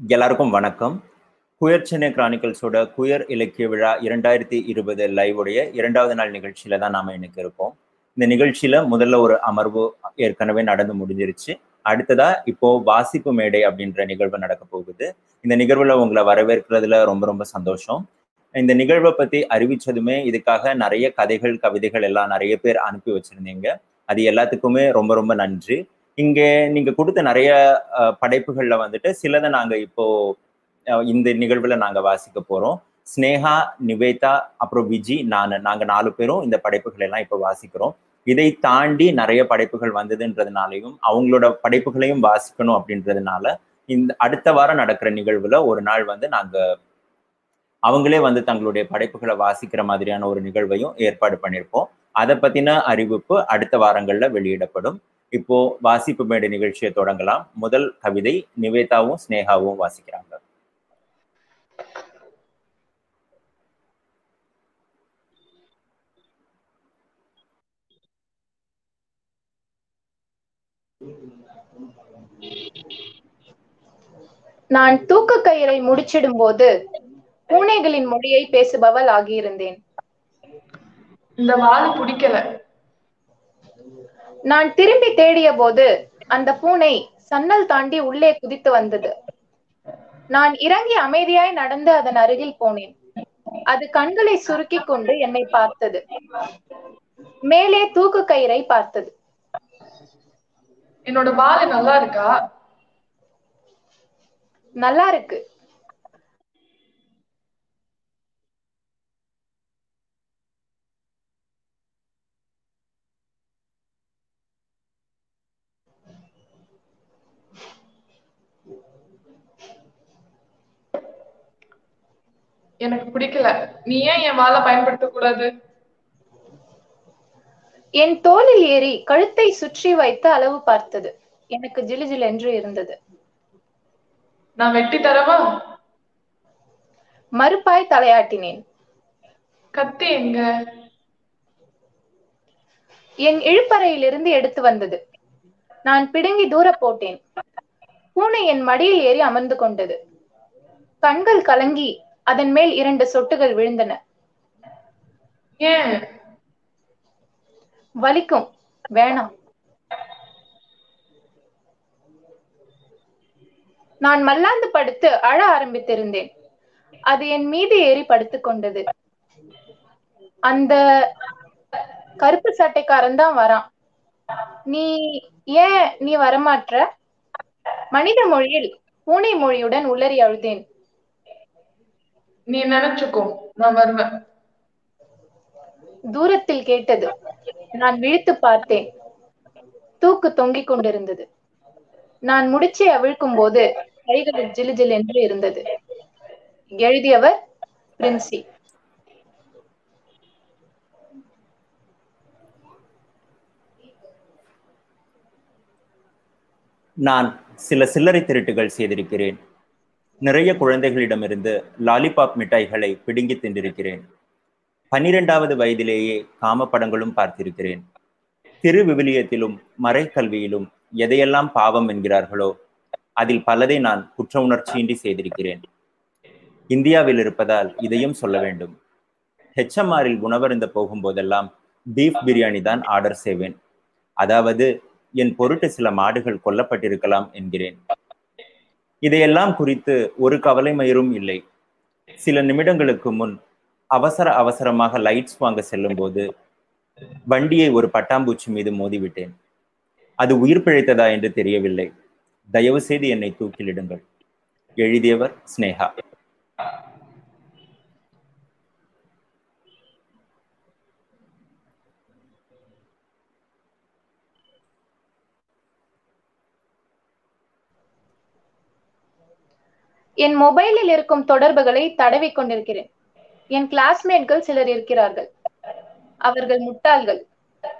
எல்லாருக்கும் வணக்கம். Queer Chennai கிரானிக்கல்ஸோட queer இலக்கிய விழா இரண்டாயிரத்தி இருபது லைவுடைய இரண்டாவது நாள் நிகழ்ச்சியில தான் நாம இன்னைக்கு இருக்கோம். இந்த நிகழ்ச்சியில முதல்ல ஒரு அமர்வு ஏற்கனவே நடந்து முடிஞ்சிருச்சு. அடுத்ததா இப்போ வாசிப்பு மேடை அப்படின்ற நிகழ்வு நடக்க போகுது. இந்த நிகழ்வுல உங்களை வரவேற்கிறதுல ரொம்ப ரொம்ப சந்தோஷம். இந்த நிகழ்வை பத்தி அறிவிச்சதுமே இதுக்காக நிறைய கதைகள் கவிதைகள் எல்லாம் நிறைய பேர் அனுப்பி வச்சிருந்தீங்க. அது எல்லாத்துக்குமே ரொம்ப ரொம்ப நன்றி. இங்க நீங்க கொடுத்த நிறைய படைப்புகள்ல வந்துட்டு சிலதை நாங்க இப்போ இந்த நிகழ்வுல நாங்க வாசிக்க போறோம். ஸ்னேகா நிவேதா அப்புறம் விஜி நான். நாங்க நாலு பேரும் இந்த படைப்புகள் எல்லாம் இப்போ வாசிக்கிறோம். இதை தாண்டி நிறைய படைப்புகள் வந்ததுன்றதுனாலையும் அவங்களோட படைப்புகளையும் வாசிக்கணும் அப்படின்றதுனால இந்த அடுத்த வாரம் நடக்கிற நிகழ்வுல ஒரு நாள் வந்து நாங்க அவங்களே வந்து தங்களுடைய படைப்புகளை வாசிக்கிற மாதிரியான ஒரு நிகழ்வையும் ஏற்பாடு பண்ணியிருப்போம். அதை பத்தின அறிவிப்பு அடுத்த வாரங்கள்ல வெளியிடப்படும். இப்போ வாசிப்பு மேடை நிகழ்ச்சியை தொடங்கலாம். முதல் கவிதை நிவேதாவும் ஸ்னேகாவும் வாசிக்கிறாங்க. நான் தூக்க கயிறை முடிச்சிடும் போது பூனைகளின் மொழியை பேசுபவள் ஆகியிருந்தேன். இந்த வாழை பிடிக்கல. நான் திரும்பி தேடிய போது அந்த பூனை சன்னல் தாண்டி உள்ளே குதித்து வந்தது. நான் இறங்கி அமைதியாய் நடந்து அதன் அருகில் போனேன். அது கண்களை சுருக்கி கொண்டு என்னை பார்த்தது. மேலே தூக்கு கயிறை பார்த்தது. என்னோட வாழை நல்லா இருக்கா? நல்லா இருக்கு. எனக்கு பிடிக்கல. நீ ஏன் என் வாழை பயன்படுத்த கூடாது? என் தோளில் ஏறி கழுத்தை சுற்றி வைத்து அளவு பார்த்தது. எனக்கு ஜிலுஜில் என்று இருந்தது. நான் வெட்டி தரவா? மறுப்பாய் தலையாட்டினேன். கத்தி எங்க? என் இழுப்பறையிலிருந்து எடுத்து வந்தது. நான் பிடுங்கி தூர போட்டேன். பூனை என் மடியில் ஏறி அமர்ந்து கொண்டது. கண்கள் கலங்கி அதன் மேல் இரண்டு சொட்டுகள் விழுந்தன. ஏன்? வலிக்கும். வேணாம். நான் மல்லாந்து படுத்து அழ ஆரம்பித்திருந்தேன். அது என் மீது ஏறி படுத்துக் கொண்டது. அந்த கருப்பு சட்டைக்காரன் தான் வரான். நீ ஏன் நீ வரமாற்ற மனித மொழியில் பூனை மொழியுடன் உளறி அழுதேன். நீ நினைச்சுக்கோ நான் வருவேன். தூரத்தில் கேட்டது. நான் விழித்து பார்த்தேன். தூக்கு தொங்கிக் கொண்டிருந்தது. நான் முடிச்சை அவிழ்க்கும் போது கைகளில் ஜிலு ஜில் என்று இருந்தது. எழுதியவர் பிரின்சி. நான் சில சில்லறை திருட்டுகள் செய்திருக்கிறேன். நிறைய குழந்தைகளிடமிருந்து லாலிபாப் மிட்டாய்களை பிடுங்கி தின்றிருக்கிறேன். பனிரெண்டாவது வயதிலேயே காம படங்களும் பார்த்திருக்கிறேன். திரு விவிலியத்திலும் மறைக்கல்வியிலும் எதையெல்லாம் பாவம் என்கிறார்களோ அதில் பலதை நான் குற்ற உணர்ச்சியின்றி செய்திருக்கிறேன். இந்தியாவில் இருப்பதால் இதையும் சொல்ல வேண்டும். ஹெச்எம்ஆரில் உணவருந்த போகும்போதெல்லாம் பீஃப் பிரியாணி தான் ஆர்டர் செய்வேன். அதாவது என் பொருட்டு சில மாடுகள் கொல்லப்பட்டிருக்கலாம் என்கிறேன். இதையெல்லாம் குறித்து ஒரு கவலை மயிரும் இல்லை. சில நிமிடங்களுக்கு முன் அவசர அவசரமாக லைட்ஸ் வாங்க செல்லும் போது வண்டியை ஒரு பட்டாம்பூச்சி மீது மோதிவிட்டேன். அது உயிர் பிழைத்ததா என்று தெரியவில்லை. தயவு செய்து என்னை தூக்கிலிடுங்கள். எழுதியவர் ஸ்னேகா. என் மொபைலில் இருக்கும் தொடர்புகளை தடவி கொண்டிருக்கிறேன். என் கிளாஸ்மேட்கள் சிலர் இருக்கிறார்கள். அவர்கள் முட்டாள்கள்.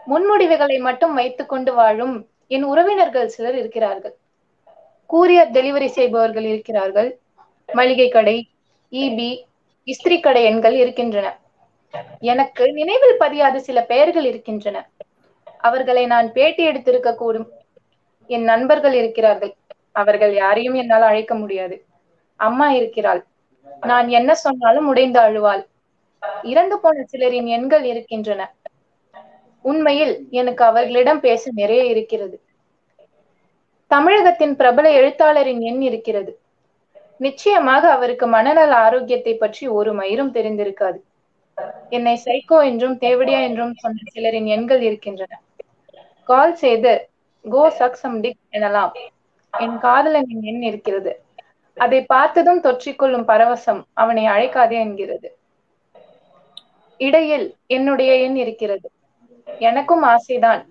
முன்முடிவுகளை மட்டும் வைத்துக் கொண்டு வாழும் என் உறவினர்கள் சிலர் இருக்கிறார்கள். கூரியர் டெலிவரி செய்பவர்கள் இருக்கிறார்கள். மளிகை கடை இபி இஸ்திரி கடை எண்கள் இருக்கின்றன. எனக்கு நினைவில் பதியாத சில பெயர்கள் இருக்கின்றன. அவர்களை நான் பேட்டி எடுத்திருக்க கூடும். என் நண்பர்கள் இருக்கிறார்கள். அவர்கள் யாரையும் என்னால் அழைக்க முடியாது. அம்மா இருக்கிறாள். நான் என்ன சொன்னாலும் உடைந்து அழுவாள். இறந்து போன சிலரின் எண்கள் இருக்கின்றன. உண்மையில் எனக்கு அவர்களிடம் பேச நிறைய இருக்கிறது. தமிழகத்தின் பிரபல எழுத்தாளரின் எண் இருக்கிறது. நிச்சயமாக அவருக்கு மனநல ஆரோக்கியத்தை பற்றி ஒரு மயிரும் தெரிந்திருக்காது. என்னை சைக்கோ என்றும் தேவடியா என்றும் சொன்ன சிலரின் எண்கள் இருக்கின்றன. கால் செய்து கோ சக் சம் டிக் எனலாம். என் காதலனின் எண் இருக்கிறது. அதை பார்த்ததும் தொற்றிக்கொள்ளும் பரவசம் அவனை அழைக்காதே என்கிறது. இடையில் என்னுடைய எண் இருக்கிறது. எனக்கும் ஆசைதான்.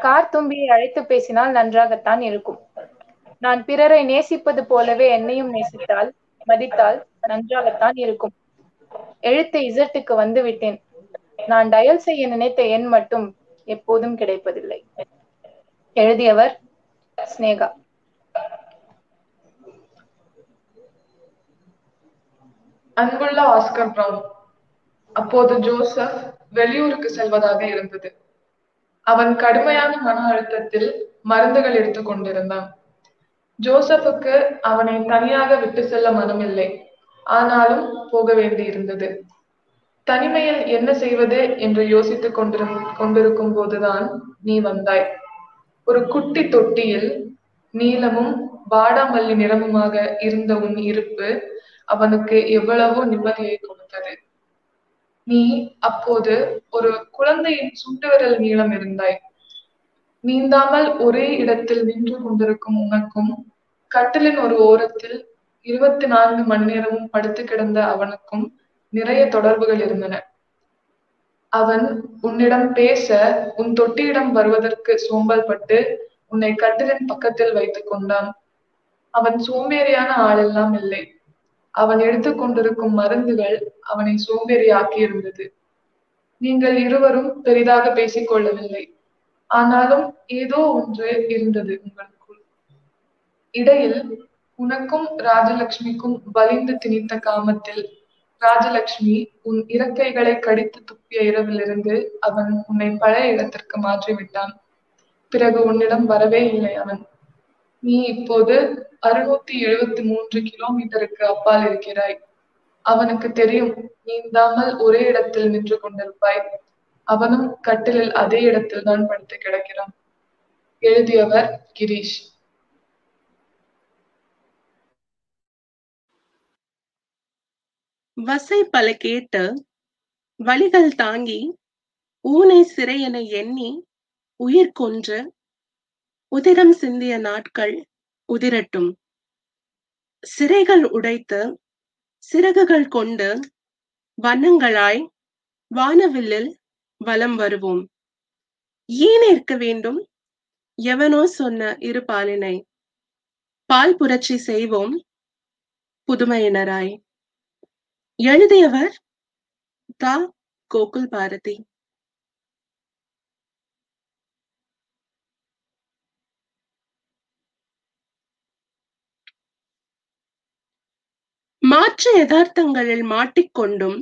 கார் தும்பியை அழைத்து பேசினால் நன்றாகத்தான் இருக்கும். நான் பிறரை நேசிப்பது போலவே என்னையும் நேசித்தால் மதித்தால் நன்றாகத்தான் இருக்கும். எழுத்து இசட்டுக்கு வந்து விட்டேன் நான் டயல் செய்ய நினைத்த எண் மட்டும் எப்போதும் கிடைப்பதில்லை. எழுதியவர் ஸ்னேகா. அன்புள்ள ஆஸ்கர் பிரவுன் அப்போது ஜோசப் வெளியூருக்கு செல்வதாக இருந்தது. அவன் கடுமையான மன அழுத்தத்தில் மருந்துகள் எடுத்துக் கொண்டிருந்தான். ஜோசப்புக்கு அவனை தனியாக விட்டு செல்ல மனமில்லை. ஆனாலும் போக வேண்டி இருந்தது. தனிமையில் என்ன செய்வது என்று யோசித்துக் கொண்டிரு கொண்டிருக்கும் போதுதான் நீ வந்தாய். ஒரு குட்டி தொட்டியில் நீளமும் வாடாமல்லி நிறமுமாக இருந்த உன் இருப்பு அவனுக்கு எவ்வளவோ நிம்மதியை கொடுத்தது. நீ அப்போது ஒரு குழந்தையின் சுண்டுவிரல் நீளம் இருந்தாய். நீந்தாமல் ஒரே இடத்தில் நின்று கொண்டிருக்கும் உனக்கும் கட்டிலின் ஒரு ஓரத்தில் இருபத்தி நான்கு மணி நேரமும் படுத்து கிடந்த அவனுக்கும் நிறைய தொடர்புகள் இருந்தன. அவன் உன்னிடம் பேச உன் தொட்டியிடம் வருவதற்கு சோம்பல் பட்டு உன்னை கட்டிலின் பக்கத்தில் வைத்துக் கொண்டான். அவன் சோம்பேறியான ஆளெல்லாம் இல்லை. அவன் எடுத்துக்கொண்டிருக்கும் மருந்துகள் அவனை சோம்பேறியாக்கி இருந்தது நீங்கள் இருவரும் பெரிதாக பேசிக் கொள்ளவில்லை ஆனாலும் ஏதோ ஒன்று இருந்தது உங்களுக்குள். இடையில் உனக்கும் ராஜலட்சுமிக்கும் வலிந்து திணித்த காமத்தில் ராஜலட்சுமி உன் இறக்கைகளை கடித்து துப்பிய இரவிலிருந்து அவன் உன்னை பழைய இடத்திற்கு மாற்றி விட்டான் பிறகு உன்னிடம் வரவே இல்லை அவன். நீ இப்போது அறுநூத்தி எழுபத்தி மூன்று கிலோமீட்டருக்கு அப்பால் இருக்கிறாய். அவனுக்கு தெரியும் நீந்தாமல் ஒரே இடத்தில் நின்று கொண்டிருப்பாய் அவனும் கட்டிலில் அதே இடத்தில் தான் படுத்து கிடக்கிறான். எழுதியவர் கிரீஷ். வசை பல கேட்டு வழிகள் தாங்கி ஊனை சிறையென எண்ணி உயிர் கொன்று உதிரம் சிந்திய நாட்கள் உதிரட்டும். சிறைகள் உடைத்து சிறகுகள் கொண்டு வண்ணங்களாய் வானவில்லில் வலம் வருவோம். ஏன் இருக்க வேண்டும்? எவனோ சொன்ன இரு பாலினை. பால் புரட்சி செய்வோம் புதுமையினராய். எழுதியவர் தா. கோகுல் பாரதி. மாற்று யதார்த்தங்களில் மாட்டிக்கொண்டும்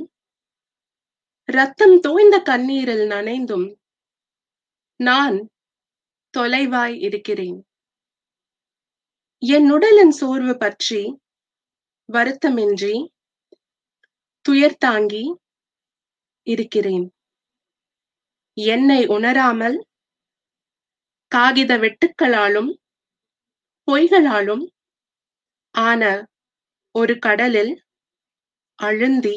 ரத்தம் தோய்ந்த கண்ணீரில் நனைந்தும் நான் தொலைவாய் இருக்கிறேன். என் உடலின் சோர்வு பற்றி வருத்தமின்றி துயர் தாங்கி இருக்கிறேன். என்னை உணராமல் காகித வெட்டுக்களாலும் பொய்களாலும் ஆன ஒரு கடலில் அழுந்தி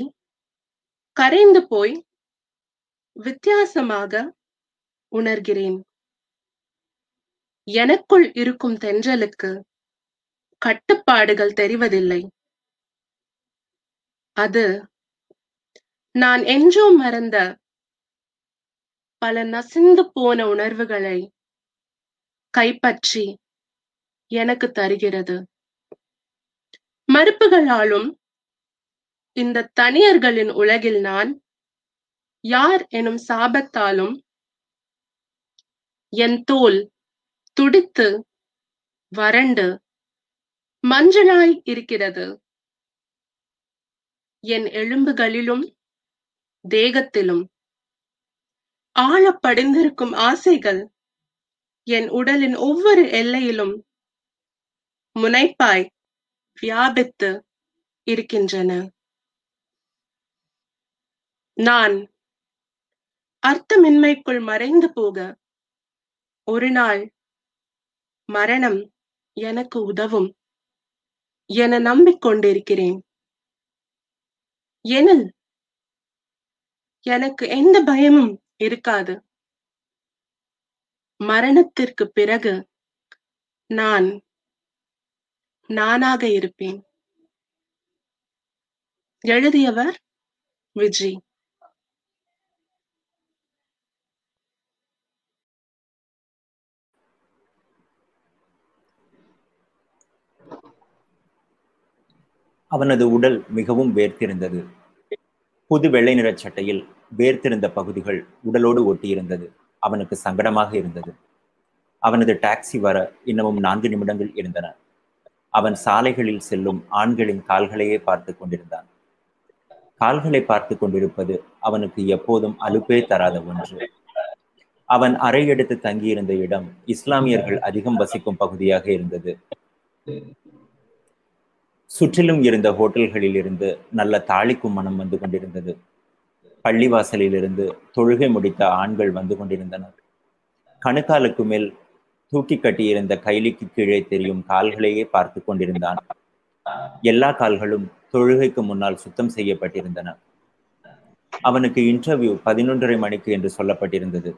கரைந்து போய் வித்தியாசமாக உணர்கிறேன். எனக்குள் இருக்கும் தென்றலுக்கு கட்டுப்பாடுகள் தெரிவதில்லை. அது நான் என்றோ மறந்த பல நசிந்து போன உணர்வுகளை கைப்பற்றி எனக்கு தருகிறது. மறுப்புகளாலும் இந்த தனியர்களின் உலகில் நான் யார் எனும் சாபத்தாலும் என் தோல் துடித்து வறண்டு மஞ்சளாய் இருக்கிறது. என் எலும்புகளிலும் தேகத்திலும் ஆழப்படிந்திருக்கும் ஆசைகள் என் உடலின் ஒவ்வொரு எல்லையிலும் முனைப்பாய் வியாபித்து இருக்கின்றன. நான் அர்த்தமின்மைக்குள் மறைந்து போக ஒரு நாள் மரணம் எனக்கு உதவும் என நம்பிக்கொண்டிருக்கிறேன். எனில் எனக்கு எந்த பயமும் இருக்காது. மரணத்திற்கு பிறகு நான் நானாக இருப்பேன். எழுதியவர் விஜி. அவனது உடல் மிகவும் வேர்த்திருந்தது. புது வெள்ளை நிற சட்டையில் வேர்த்திருந்த பகுதிகள் உடலோடு ஒட்டியிருந்தது. அவனுக்கு சங்கடமாக இருந்தது. அவனது டாக்ஸி வர இன்னமும் நான்கு நிமிடங்கள் இருந்தன. அவன் சாலைகளில் செல்லும் ஆண்களின் கால்களையே பார்த்து கொண்டிருந்தான். கால்களை பார்த்து கொண்டிருப்பது அவனுக்கு எப்போதும் அலுப்பே தராத ஒன்று. அவன் அறை எடுத்து தங்கியிருந்த இடம் இஸ்லாமியர்கள் அதிகம் வசிக்கும் பகுதியாக இருந்தது. சுற்றிலும் இருந்த ஹோட்டல்களில் இருந்து நல்ல தாளிக்கும் மனம் வந்து கொண்டிருந்தது. பள்ளிவாசலில் இருந்து தொழுகை முடித்த ஆண்கள் வந்து கொண்டிருந்தனர். கணுக்காலுக்கு மேல் தூக்கி கட்டியிருந்த கைலிக்கு கீழே தெரியும் கால்களையே பார்த்து கொண்டிருந்தான். எல்லா கால்களும் தொழுகைக்கு முன்னால் சுத்தம் செய்யப்பட்டிருந்தன. அவனுக்கு இன்டர்வியூ பதினொன்றரை மணிக்கு என்று சொல்லப்பட்டிருந்தது.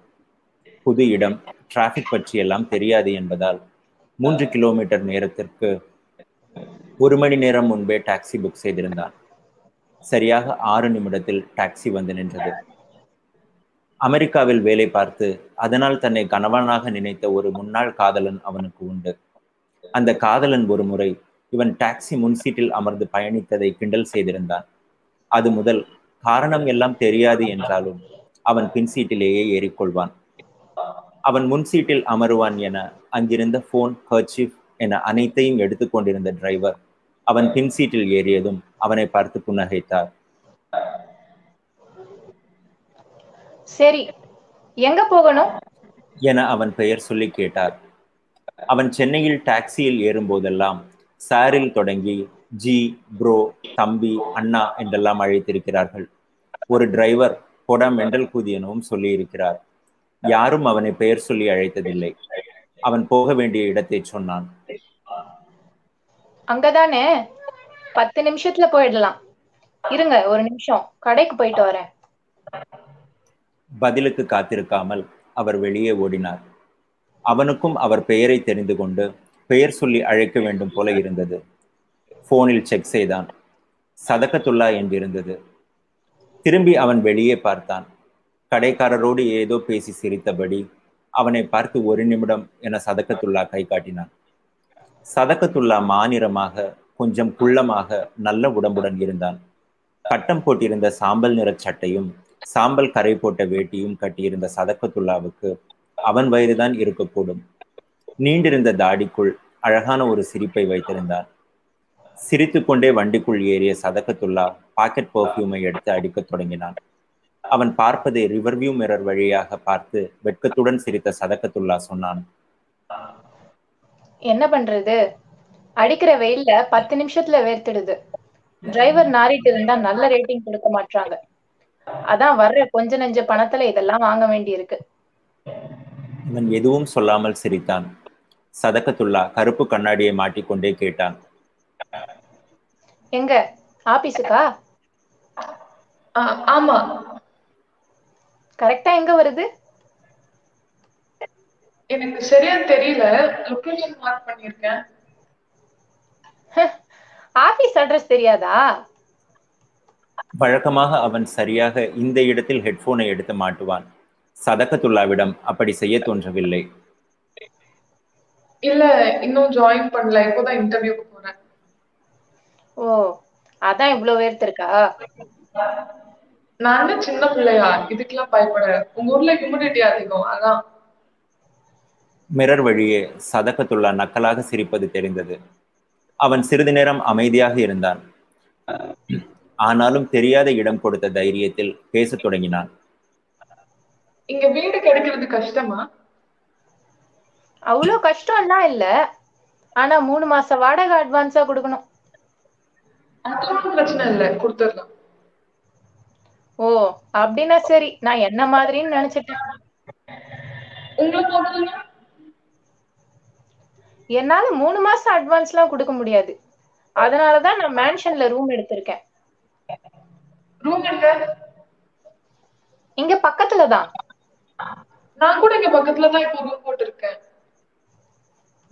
புது இடம் டிராபிக் பற்றி எல்லாம் தெரியாது என்பதால் மூன்று கிலோமீட்டர் நேரத்திற்கு ஒரு மணி நேரம் முன்பே டாக்ஸி புக் செய்திருந்தான். சரியாக ஆறு நிமிடத்தில் டாக்ஸி வந்து நின்றது. அமெரிக்காவில் வேலை பார்த்து அதனால் தன்னை கணவனாக நினைத்த ஒரு முன்னாள் காதலன் அவனுக்கு உண்டு. அந்த காதலன் ஒரு முறை இவன் டாக்ஸி முன் சீட்டில் அமர்ந்து பயணித்ததை கிண்டல் செய்திருந்தான். அது முதல் காரணம் எல்லாம் தெரியாது என்றாலும் அவன் பின் சீட்டிலேயே ஏறிக்கொள்வான். அவன் முன் சீட்டில் அமருவான் என அங்கிருந்த போன் கர்ச்சிப் என அனைத்தையும் எடுத்துக்கொண்டிருந்த டிரைவர் அவன் பின் சீட்டில் ஏறியதும் அவனை பார்த்து புன்னகைத்தார். சரி எங்க போகணும்? என அவன் பெயர் சொல்லி கேட்டார். அவன் சென்னையில் டாக்ஸியில் ஏறும்போதெல்லாம் சாரில் தொடங்கி ஜி ப்ரோ தம்பி அண்ணா என்றெல்லாம் அழைத்திருக்கிறார்கள். ஒரு டிரைவர் பொடா மெண்டல் கூதி எனவும் சொல்லியிருக்கிறார். யாரும் அவனை பெயர் சொல்லி அழைத்ததில்லை. அவன் போக வேண்டிய இடத்தை சொன்னான். அங்கதானே? பத்து நிமிஷத்துல போயிடலாம். இருங்க ஒரு நிமிஷம். கடைக்கு போயிட்டு வரேன். பதிலுக்கு காத்திருக்காமல் அவர் வெளியே ஓடினார். அவனுக்கும் அவர் பெயரை தெரிந்து கொண்டு பெயர் சொல்லி அழைக்க வேண்டும் போல இருந்தது. போனில் செக் செய்தான். சதக்கத்துல்லா என்றிருந்தது. திரும்பி அவன் வெளியே பார்த்தான். கடைக்காரரோடு ஏதோ பேசி சிரித்தபடி அவனை பார்த்து ஒரு நிமிடம் என சதக்கத்துல்லா கை காட்டினான். சதக்கத்துல்லா மாநிறமாக கொஞ்சம் குள்ளமாக நல்ல உடம்புடன் இருந்தான். கட்டம் போட்டிருந்த சாம்பல் நிற சட்டையும் சாம்பல் கரை போட்ட வேட்டியும் கட்டியிருந்த சதக்கத்துல்லாவுக்கு அவன் வயதுதான் இருக்கக்கூடும். நீண்டிருந்த தாடிக்குள் அழகான ஒரு சிரிப்பை வைத்திருந்தான் சிரித்துக்கொண்டே வண்டிக்குள் ஏறிய சதக்கத்துல்லா பாக்கெட் பர்ஃப்யூமை எடுத்து அடிக்கத் தொடங்கினான். அவன் பார்ப்பதை ரிவர்வியூ மிரர் வழியாக பார்த்து வெட்கத்துடன் சிரித்த சதக்கத்துல்லா சொன்னான். என்ன பண்றது? அடிக்கிற வெயில்ல பத்து நிமிஷத்துல வேர்த்திடுது. டிரைவர் நாரிட்டு இருந்தா நல்ல ரேட்டிங் கொடுக்க மாட்டாங்க அதான் வர்ற கொஞ்ச நெஞ்ச பணத்துல இதெல்லாம் வாங்க வேண்டி இருக்கு அவன் எதுவும் சொல்லாமல் சிரித்தான். சதக்கத்துல்லா கருப்பு கண்ணாடியை மாட்டிக்கொண்டே கேட்டான். எங்க? ஆபீஸுக்கா? ஆமா. கரெக்டா எங்க வருது? எனக்கு சரியா தெரியல. லொகேஷன் மார்க் பண்ணிருக்கேன் ஆபீஸ் அட்ரஸ் தெரியாதா? வழக்கமாக அவன் சரியாக இந்த இடத்தில் ஹெட்போனை எடுத்து மாட்டுவான். சதக்கத்துல்லாவிடம் அப்படி செய்ய தோன்றவில்லை. இல்ல இன்னும் ஜாயின் பண்ணல. இப்போதான் இன்டர்வியூக்கு போறேன். ஓ அதான் இவ்வளவு வேர்த்திருக்கா நான் என்ன சின்ன பிள்ளையா? இதுக்கெல்லாம் பயப்பட உங்க ஊர்ல ஹியூமிடிட்டி அதிகம். அதான். மிரர் வழியே சதக்கத்துல்லா நக்கலாக சிரிப்பது தெரிந்தது. அவன் சிறிது நேரம் அமைதியாக இருந்தான். ஆனாலும் தெரியாத இடம் கொடுத்த தைரியத்தில் பேசத் தொடங்கினான். இங்க வீடு கிடைக்கிறது கஷ்டமா? அவ்வளோ கஷ்டம்லாம் இல்ல. ஆனா மூணு மாச வாடகை அட்வான்ஸா கொடுக்கணும். பிரச்சனை இல்ல கொடுத்துடலாம். ஓ அப்படின்னா சரி. நான் என்ன மாதிரின்னு நினைச்சிட்டேன். என்னால மூணு மாசம் அட்வான்ஸ்லாம் கொடுக்க முடியாது. அதனாலதான் நான் மேன்ஷன்ல ரூம் எடுத்திருக்கேன். ரூம் எங்க? இங்க பக்கத்துல தான் நான் கூட இங்க பக்கத்துல தான் இப்போ ரூம் போட்டிருக்கேன்.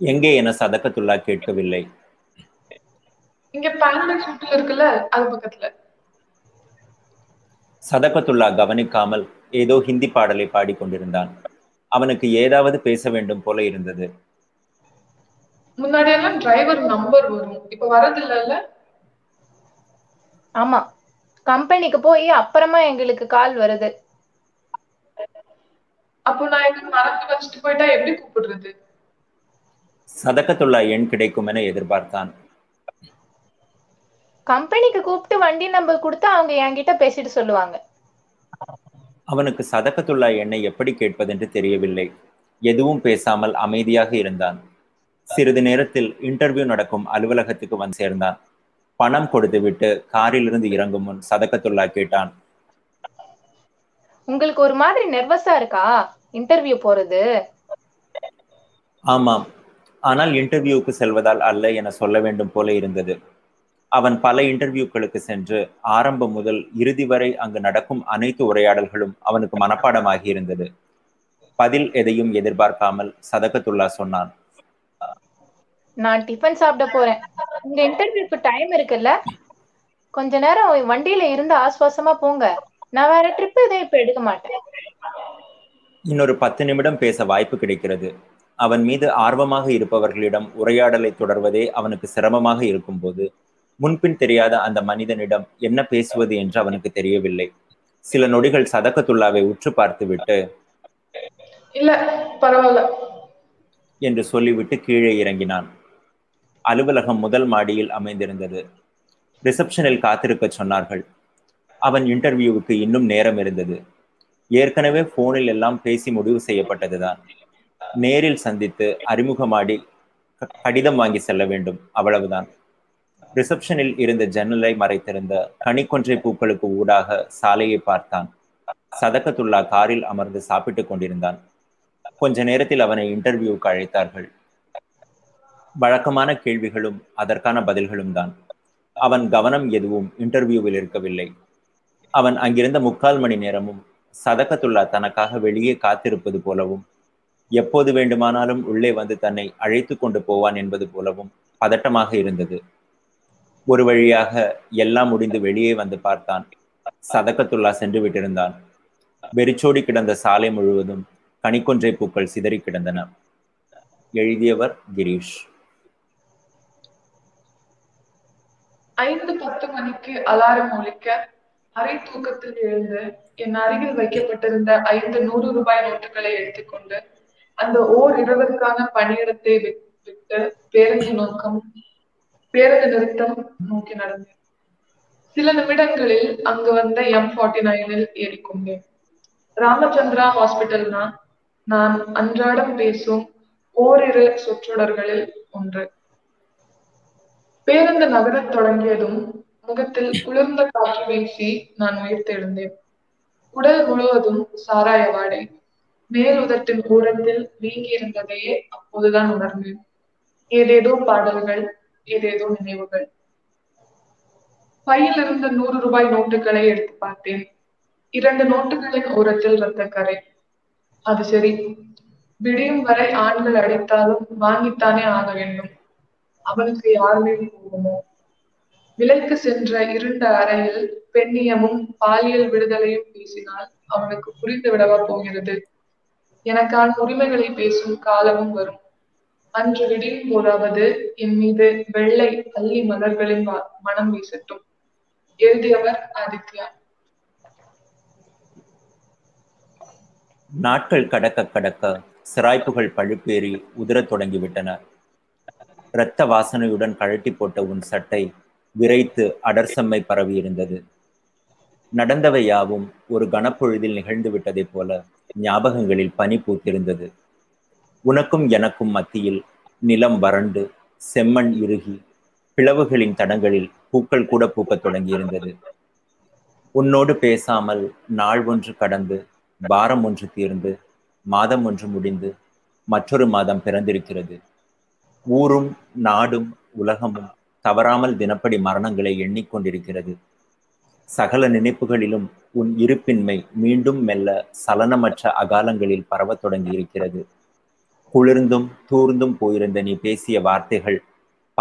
எங்கே என சதக்கத்துல்லா கேட்கவில்லை. இங்க பேரடைஸ் ஹோட்டல் இருக்குல்ல அது பக்கத்துல. சதகத்துல்லா கவனிக்காமல் ஏதோ ஹிந்தி பாடலை பாடிக்கொண்டிருந்தான். அவனுக்கு ஏதாவது பேச வேண்டும் போல இருந்தது. முன்னாடி எல்லாம் டிரைவர் நம்பர் வரும். இப்ப வரது இல்லல்ல ஆமா. கம்பெனிக்கு போய் அப்புறமா எங்களுக்கு கால் வருது. அப்போ நான் மறந்து வச்சுட்டு போயிட்டா எப்படி கூப்பிடுறது? சதகத்துல்லா எண் கிடைக்கும் என எதிர்பார்த்தான். கம்பெனிக்கு கூப்பிட்டு வண்டி நம்பர் கொடுத்தா அவங்க என்கிட்ட பேசிட்டு சொல்லுவாங்க. அவனுக்கு சதகத்துல்லா எண்ணை எப்படி கேட்பதென்று தெரியவில்லை. எதுவும் பேசாமல் அமைதியாக இருந்தான். சிறிது நேரத்தில் இன்டர்வியூ நடக்கும் அலுவலகத்துக்கு வந்து சேர்ந்தான். பணம் கொடுத்துவிட்டு காரிலிருந்து இறங்கும் முன் சதகத்துல்லா கேட்டான். உங்களுக்கு ஒரு மாதிரி நெர்வஸா இருக்கா? இன்டர்வியூ போறது? ஆமாம். ஆனால் இன்டர்வியூவுக்கு செல்வதால் அல்ல என சொல்ல வேண்டும் போல இருந்தது. அவன் பல இன்டர்வியூக்களுக்கு சென்று ஆரம்பம் முதல் இறுதி வரை அங்கு நடக்கும் அனைத்து உரையாடல்களும் அவனுக்கு மனப்பாடமாகி இருந்தது. பதில் எதையும் எதிர்பார்க்காமல் சதகத்துல்லா சொன்னான். நான் டிஃபன் சாப்பிட போறேன். உங்க இன்டர்வியூக்கு டைம் இருக்குல்ல? கொஞ்ச நேரம் வண்டியில இருந்து ஆஸ்வாசமா போங்க. நான் வேற ட்ரிப் எதுவும் இப்ப எடுக்க மாட்டேன். இன்னொரு பத்து நிமிடம் பேச வாய்ப்பு கிடைக்கிறது. அவன் மீது ஆர்வமாக இருப்பவர்களிடம் உரையாடலை தொடர்வதே அவனுக்கு சிரமமாக இருக்கும்போது முன்பின் தெரியாத அந்த மனிதனிடம் என்ன பேசுவது என்று அவனுக்கு தெரியவில்லை. சில நொடிகள் சதக்கத்துல்லாவை உற்று பார்த்துவிட்டு இல்ல பரவாயில்ல. என்று சொல்லிவிட்டு கீழே இறங்கினான். அலுவலகம் முதல் மாடியில் அமைந்திருந்தது. ரிசப்ஷனில் காத்திருக்க சொன்னார்கள். அவன் இன்டர்வியூவுக்கு இன்னும் நேரம் இருந்தது. ஏற்கனவே போனில் எல்லாம் பேசி முடிவு செய்யப்பட்டதுதான். நேரில் சந்தித்து அறிமுகமாடி கடிதம் வாங்கி செல்ல வேண்டும். அவ்வளவுதான். ரிசப்ஷனில் இருந்த ஜன்னலை மறைத்திருந்த கனிக்கொன்றை பூக்களுக்கு ஊடாக சாலையை பார்த்தான். சதக்கத்துள்ளா காரில் அமர்ந்து சாப்பிட்டுக் கொண்டிருந்தான். கொஞ்ச நேரத்தில் அவனை இன்டர்வியூவுக்கு அழைத்தார்கள். வழக்கமான கேள்விகளும் அதற்கான பதில்களும் தான். அவன் கவனம் எதுவும் இன்டர்வியூவில் இருக்கவில்லை. அவன் அங்கிருந்த முக்கால் மணி நேரமும் சதகத்துல்லா தனக்காக வெளியே காத்திருப்பது போலவும் எப்போது வேண்டுமானாலும் உள்ளே வந்து தன்னை அழைத்து கொண்டு போவான் என்பது போலவும் பதட்டமாக இருந்தது. ஒரு வழியாக எல்லாம் முடிந்து வெளியே வந்து பார்த்தான். சதக்கத்துள்ளா சென்று விட்டிருந்தான். வெறிச்சோடி கிடந்த சாலை முழுவதும் கனிக்கொன்றை பூக்கள் சிதறி கிடந்தன. எழுதியவர் கிரீஷ். ஐந்து பத்து மணிக்கு அலாரம் ஒழிக்க அரை தூக்கத்தில் எழுந்து என் அருகில் வைக்கப்பட்டிருந்த ஐந்து நூறு ரூபாய் நோட்டுகளை எடுத்துக்கொண்டு அந்த ஓர் இரவிற்கான பணியிடத்தை விட்டு பேருந்து நோக்கம் பேருந்து நிறுத்தம் நோக்கி நடந்தேன். சில நிமிடங்களில் அங்கு வந்த எம் ஃபார்ட்டி நைனில் ஏறிக்கொண்டேன். ராமச்சந்திரா ஹாஸ்பிட்டல்னா நான் அன்றாடம் பேசும் ஓரிரு சொற்றொடர்களில் ஒன்று. பேருந்து நகரத் தொடங்கியதும் முகத்தில் குளிர்ந்த காற்று வீசி நான் உயிர்த்தெழுந்தேன். உடல் முழுவதும் சாராய வாடை. மேல் உதட்டின் ஓரத்தில் வீங்கி இருந்ததையே அப்போதுதான் உணர்ந்தேன். ஏதேதோ பாடல்கள் ஏதேதோ நினைவுகள். பையில் இருந்த நூறு ரூபாய் நோட்டுகளை எடுத்து பார்த்தேன். இரண்டு நோட்டுகளின் ஓரத்தில் கரை அது சரி. விடியும் வரை ஆண்கள் அடித்தாலும் வாங்கித்தானே ஆக வேண்டும். அவனுக்கு யார் மீது கோபமோ விலைக்கு சென்ற இருண்ட அறையில் பெண்ணியமும் பாலியல் விடுதலையும் பேசினால் அவனுக்கு புரிந்து விடவா போகிறது? எனக்கான உரிமைகளை பேசும் காலமும் வரும். அன்று விடியும் போதாவது என் மீது வெள்ளை அள்ளி மலர்களின் மனம் வீசட்டும். எழுதியவர் ஆதித்யா. நாட்கள் கடக்க கடக்க சிராய்ப்புகள் பழுப்பேறி உதிரத் தொடங்கிவிட்டன. இரத்த வாசனையுடன் கழட்டி போட்ட உன் சட்டை விரைத்து அடர்சம்மை பரவியிருந்தது நடந்தவை யாவும் ஒரு கனப்பொழுதில் நிகழ்ந்து விட்டதைப் போல ஞாபகங்களில் பனி பூத்திருந்தது. உனக்கும் எனக்கும் மத்தியில் நிலம் வறண்டு செம்மண் இறுகி பிளவுகளின் தடங்களில் பூக்கள் கூட பூக்கத் தொடங்கியிருந்தது. உன்னோடு பேசாமல் நாள் ஒன்று கடந்து வாரம் ஒன்று தீர்ந்து மாதம் ஒன்று முடிந்து மற்றொரு மாதம் பிறந்திருக்கிறது. ஊரும் நாடும் உலகமும் தவறாமல் தினப்படி மரணங்களை எண்ணிக்கொண்டிருக்கிறது. சகல நினைப்புகளிலும் உன் இருப்பின்மை மீண்டும் மெல்ல சலனமற்ற அகாலங்களில் பரவத் தொடங்கி இருக்கிறது குளிர்ந்தும் தூர்ந்தும் போயிருந்த நீ பேசிய வார்த்தைகள்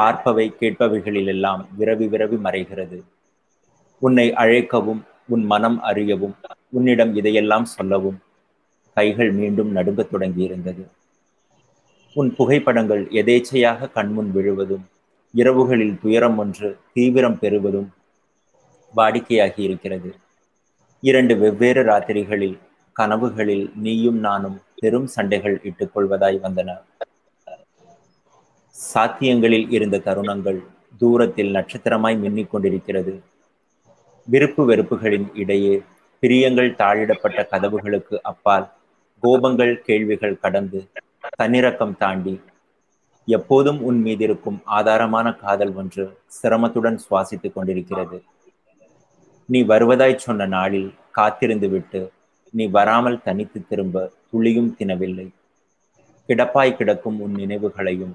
பார்ப்பவை கேட்பவைகளிலெல்லாம் விரவி விரவி மறைகிறது. உன்னை அழைக்கவும் உன் மனம் அறியவும் உன்னிடம் இதையெல்லாம் சொல்லவும் கைகள் மீண்டும் நடுங்கத் தொடங்கியிருந்தது. உன் புகைப்படங்கள் எதேச்சையாக கண்முன் விழுவதும் இரவுகளில் துயரம் ஒன்று தீவிரம் பெறுவதும் வாடிக்கையாகி இருக்கிறது. இரண்டு வெவ்வேறு ராத்திரிகளில் கனவுகளில் நீயும் நானும் பெரும் சண்டைகள் இட்டுக்கொள்வதாய் வந்தன. சாத்தியங்களில் இருந்த தருணங்கள் தூரத்தில் நட்சத்திரமாய் மின்னிக் கொண்டிருக்கிறது. விருப்பு வெறுப்புகளின் இடையே பிரியங்கள் தாழிடப்பட்ட கதவுகளுக்கு அப்பால் கோபங்கள் கேள்விகள் கடந்து தன்னிறக்கம் தாண்டி எப்போதும் உன் மீதிருக்கும் ஆதாரமான காதல் ஒன்று சிரமத்துடன் சுவாசித்துக் கொண்டிருக்கிறது. நீ வருவதாய் சொன்ன நாளில் காத்திருந்து விட்டு நீ வராமல் தனித்து திரும்ப துளியும் தினவில்லை. கிடப்பாய் கிடக்கும் உன் நினைவுகளையும்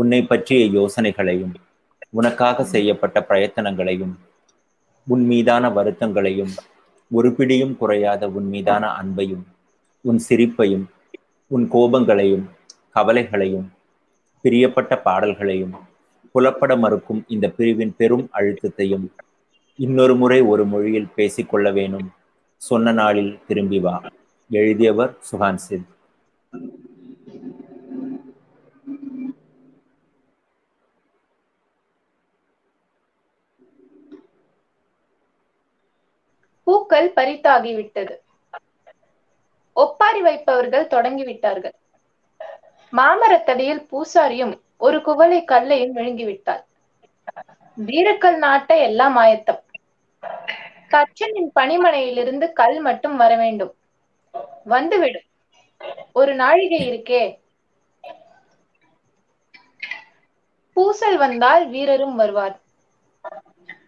உன்னை பற்றிய யோசனைகளையும் உனக்காக செய்யப்பட்ட பிரயத்தனங்களையும் உன் மீதான வருத்தங்களையும் ஒரு பிடியும் குறையாத உன் மீதான அன்பையும் உன் சிரிப்பையும் உன் கோபங்களையும் கவலைகளையும் பிரியப்பட்ட பாடல்களையும் புலப்பட மறுக்கும் இந்த பிரிவின் பெரும் அழுத்தத்தையும் இன்னொரு முறை ஒரு மொழியில் பேசிக்கொள்ள வேணும். சொன்ன நாளில் திரும்பி வா. எழுதியவர் சுஹான் சித். பூக்கள் பறித்தாகிவிட்டது. ஒப்பாரி வைப்பவர்கள் தொடங்கிவிட்டார்கள். மாமரத்தடியில் பூசாரியும் ஒரு குவளை கல்லையும் விழுங்கிவிட்டார் வீரக்கல் நாட்ட எல்லாம் ஆயத்தம். தச்சனின் பணிமனையிலிருந்து கல் மட்டும் வர வேண்டும். வந்துவிடும் ஒரு நாழிகை இருக்கே. பூசல் வந்தால் வீரரும் வருவார்.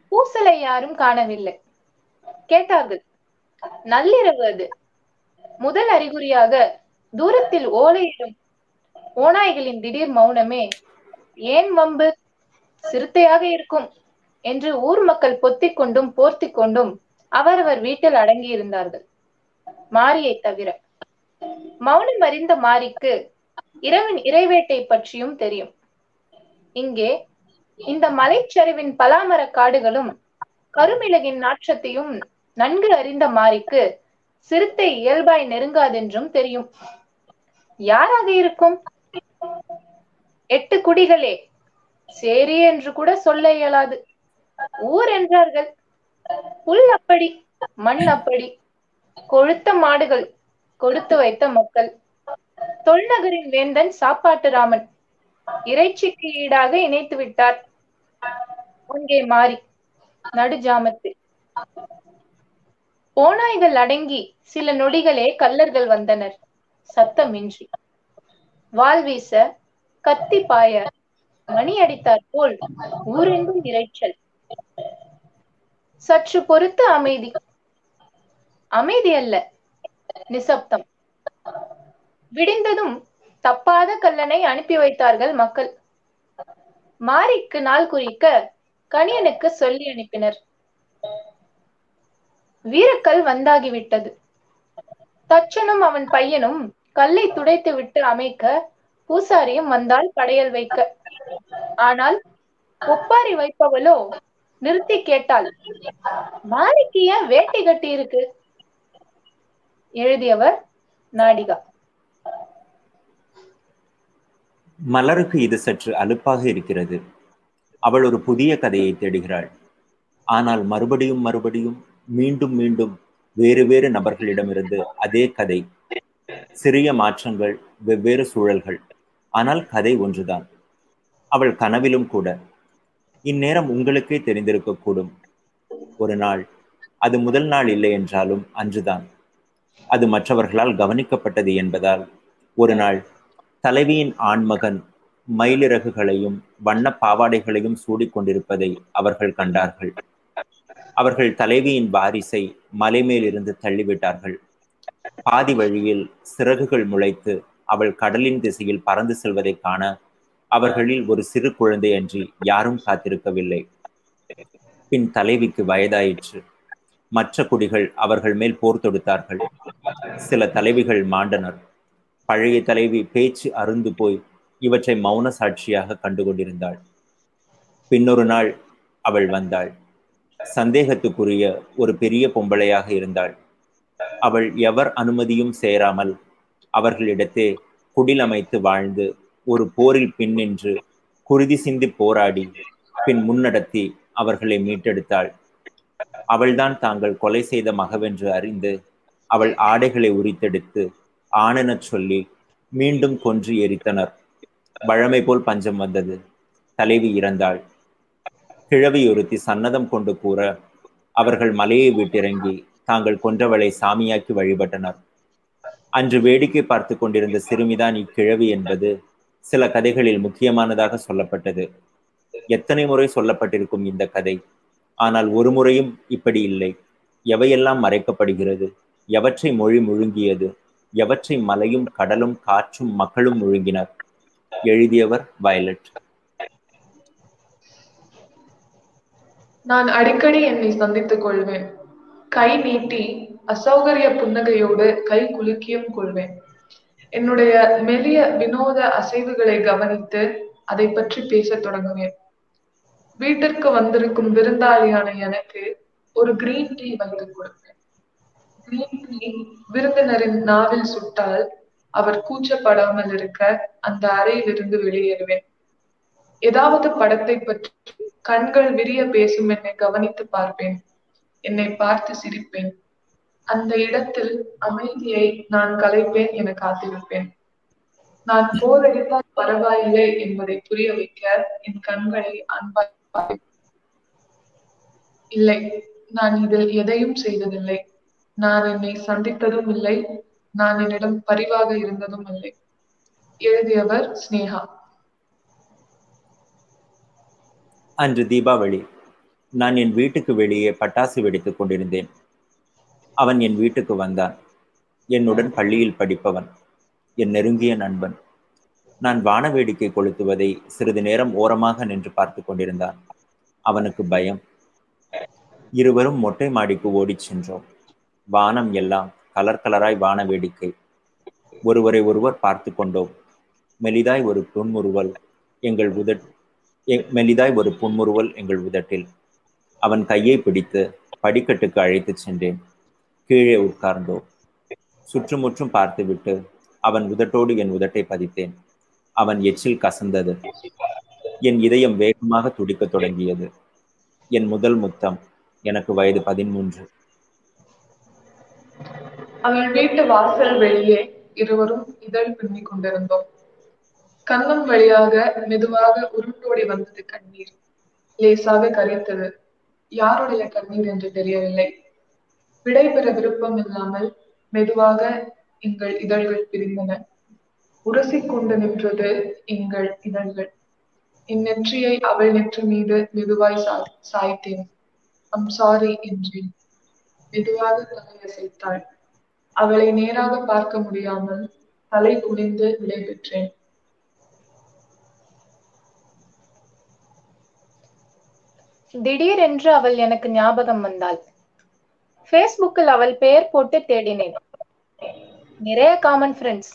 பூசலை யாரும் காணவில்லை. கேட்டார்கள் நள்ளிரவு அது. முதல் அறிகுறியாக தூரத்தில் ஓலையிடும் ஓநாய்களின் திடீர் மௌனமே. ஏன் வம்பு? சிறுத்தையாக இருக்கும் என்று ஊர் மக்கள் பொத்திக் கொண்டும் போர்த்தி கொண்டும் அவரவர் வீட்டில் அடங்கி இருந்தார்கள். மாரியை தவிர. மௌனம் அறிந்த மாரிக்கு இரவின் இறைவேட்டை பற்றியும் தெரியும். இங்கே இந்த மலைச்சரிவின் பலாமர காடுகளும் கருமிளகின் நாற்றத்தையும் நன்கு அறிந்த மாரிக்கு சிறுத்தை இயல்பாய் நெருங்காதென்றும் தெரியும். யாராக இருக்கும்? எட்டு குடிகளே சேரி என்று கூட சொல்ல இயலாது. ஊர் என்றார்கள். புல் அப்படி மண் அப்படி கொழுத்த மாடுகள் கொடுத்து வைத்த மக்கள். தொல்நகரின் வேந்தன் சாப்பாட்டு ராமன் இறைச்சிக்கு ஈடாக இணைத்து விட்டார் அங்கே மாறி நடுஜாமத்தில். ஓநாய்கள் அடங்கி சில நொடிகளே கல்லர்கள் வந்தனர். சத்தமின்றி. வால் வீச கத்தி பாய மணி அடித்தார் போல் ஊரெங்கும் இரைச்சல் சற்று பொறுத்து அமைதி. அமைதி அல்ல நிசப்தம். விடிந்ததும் தப்பாத கல்லனை அனுப்பி வைத்தார்கள் மக்கள். மாரிக்கு நாள் குறிக்க கணியனுக்கு சொல்லி அனுப்பினர். வீரக்கல் வந்தாகிவிட்டது. தச்சனும் அவன் பையனும் கல்லை துடைத்து விட்டு அமைக்க பூசாரியும் வந்தால் படையல் வைக்க. ஆனால் ஒப்பாரி வைப்பவளோ நிறுத்தி கேட்டாள் மாரிக்கு ஏன் வேட்டி கட்டி இருக்கு எழுதியவர் நாடிகா. மலருக்கு இது சற்று அலுப்பாக இருக்கிறது. அவள் ஒரு புதிய கதையை தேடுகிறாள். ஆனால் மறுபடியும் மறுபடியும் மீண்டும் மீண்டும் வேறு வேறு நபர்களிடமிருந்து அதே கதை சிறிய மாற்றங்கள் வெவ்வேறு சூழல்கள். ஆனால் கதை ஒன்றுதான். அவள் கனவிலும் கூட. இந்நேரம் உங்களுக்கே தெரிந்திருக்கக்கூடும். ஒரு நாள் அது முதல் நாள் இல்லை என்றாலும் அன்றுதான். அது மற்றவர்களால் கவனிக்கப்பட்டது என்பதால் ஒரு நாள் தலைவியின் ஆண்மகன் மயிலிறகுகளையும் வண்ண பாவாடைகளையும் சூடிக்கொண்டிருப்பதை அவர்கள் கண்டார்கள். அவர்கள் தலைவியின் வாரிசை மலைமேலிருந்து தள்ளிவிட்டார்கள். பாதி வழியில் சிறகுகள் முளைத்து அவள் கடலின் திசையில் பறந்து செல்வதை காண அவர்களில் ஒரு சிறு குழந்தை அன்றி யாரும் காத்திருக்கவில்லை. பின் தலைவிக்கு வயதாயிற்று. மற்ற குடிகள் அவர்கள் மேல் போர் தொடுத்தார்கள். சில தலைவிகள் மாண்டனர். பழைய தலைவி பேச்சு அருந்து போய் இவற்றை மௌன சாட்சியாக கண்டுகொண்டிருந்தாள். பின்னொரு நாள் அவள் வந்தாள். சந்தேகத்துக்குரிய ஒரு பெரிய பொம்பளையாக இருந்தாள். அவள் எவர் அனுமதியும் சேராமல் அவர்களிடத்தே குடில் அமைத்து வாழ்ந்து ஒரு போரில் பின்னின்று குருதி சிந்தி போராடி பின் முன்னடத்தி அவர்களை மீட்டெடுத்தாள். அவள்தான் தாங்கள் கொலை செய்த மகவென்று அறிந்து அவள் ஆடைகளை உரித்தெடுத்து ஆனெனச் சொல்லி மீண்டும் கொன்று எரித்தனர். வழமை போல் பஞ்சம் வந்தது. தலைவி இறந்தாள். கிழவியொருத்தி சன்னதம் கொண்டு கூற அவர்கள் மலையை விட்டிறங்கி தாங்கள் கொன்றவளை சாமியாக்கி வழிபட்டனர். அன்று வேடிக்கை பார்த்து கொண்டிருந்த சிறுமிதான் இக்கிழவி என்பது சில கதைகளில் முக்கியமானதாக சொல்லப்பட்டது. எத்தனை முறை சொல்லப்பட்டிருக்கும் இந்த கதை? ஆனால் ஒரு முறையும் இப்படி இல்லை. எவையெல்லாம் மறைக்கப்படுகிறது? எவற்றை மொழி முழுங்கியது? எவற்றை மலையும் கடலும் காற்றும் மக்களும் முழுங்கினர்? எழுதியவர் வயலட். நான் அடிக்கடி என்னை சந்தித்துக் கொள்வேன். கை நீட்டி அசௌகரிய புன்னகையோடு கை குலுக்கியும் கொள்வேன். என்னுடைய மெலிய வினோத அசைவுகளை கவனித்து அதை பற்றி பேசத் தொடங்குவேன். வீட்டிற்கு வந்திருக்கும் விருந்தாளியான எனக்கு ஒரு கிரீன் டீ வைத்துக் கொடுப்பேன். கிரீன் டீ விருந்தினரின் நாவில் சுட்டால் அவர் கூச்சப்படாமல் இருக்க அந்த அறையிலிருந்து வெளியேறுவேன். ஏதாவது படத்தை பற்றி கண்கள் விரிய பேசும் என்னை கவனித்து பார்ப்பேன். என்னை பார்த்து சிரிப்பேன். அந்த இடத்தில் அமைதியை நான் கலைப்பேன் என காத்திருப்பேன். நான் போரடித்தால் பரவாயில்லை என்பதை புரிய வைக்க என் கண்களை அன்பாய் இல்லை நான் இதில் எதையும் செய்ததில்லை. நான் என்னை சந்தித்ததும் இல்லை நான் என்னிடம் பரிவாக இருந்ததும் இல்லை எழுதியவர் ஸ்னேகா. அன்று தீபாவளி. நான் என் வீட்டுக்கு வெளியே பட்டாசு வெடித்துக் கொண்டிருந்தேன். அவன் என் வீட்டுக்கு வந்தான். என்னுடன் பள்ளியில் படிப்பவன். என் நெருங்கிய நண்பன். நான் வான வேடிக்கை கொளுத்துவதை சிறிது நேரம் ஓரமாக நின்று பார்த்து கொண்டிருந்தான். அவனுக்கு பயம். இருவரும் மொட்டை மாடிக்கு ஓடிச் சென்றோம். வானம் எல்லாம் கலர் கலராய் வான வேடிக்கை ஒருவரை ஒருவர் பார்த்து கொண்டோம். மெலிதாய் ஒரு புன்முறுவல் எங்கள் உதட் மெலிதாய் ஒரு புன்முறுவல் எங்கள் உதட்டில். அவன் கையை பிடித்து படிக்கட்டுக்கு அழைத்துச் சென்றேன். கீழே உட்கார்ந்தோம் சுற்றுமுற்றும் பார்த்துவிட்டு அவன் உதட்டோடு என் உதட்டை பதித்தேன். அவன் எச்சில் கசந்தது. என் இதயம் வேகமாக துடிக்கத் தொடங்கியது. என் முதல் முத்தம் எனக்கு வயது பதிமூன்று அவன் வீட்டு வாசல் வெளியே இருவரும் இதழ் பின்னிக் கொண்டிருந்தோம். கன்னம் வழியாக மெதுவாக உருண்டோடி வந்தது கண்ணீர். லேசாக கரைத்தது. யாருடைய கண்ணீர் என்று தெரியவில்லை. விடைபெற விருப்பம் இல்லாமல் மெதுவாக எங்கள் இதழ்கள் பிரிந்தன. உரசிக்கொண்டு நின்றது எங்கள் இதழ்கள். என் நெற்றியை அவள் நெற்றி மீது மெதுவாய் சா சாய்த்தேன். அம் சாரி என்றேன். மெதுவாக தலையசைத்தாள் அவளை நேராக பார்க்க முடியாமல் தலை குனிந்து விடைபெற்றேன் திடீரென்று அவள் எனக்கு ஞாபகம் வந்தாள். ஃபேஸ்புக்கில் அவள் பெயர் போட்டு தேடினேன். நிறைய காமன் ஃப்ரெண்ட்ஸ்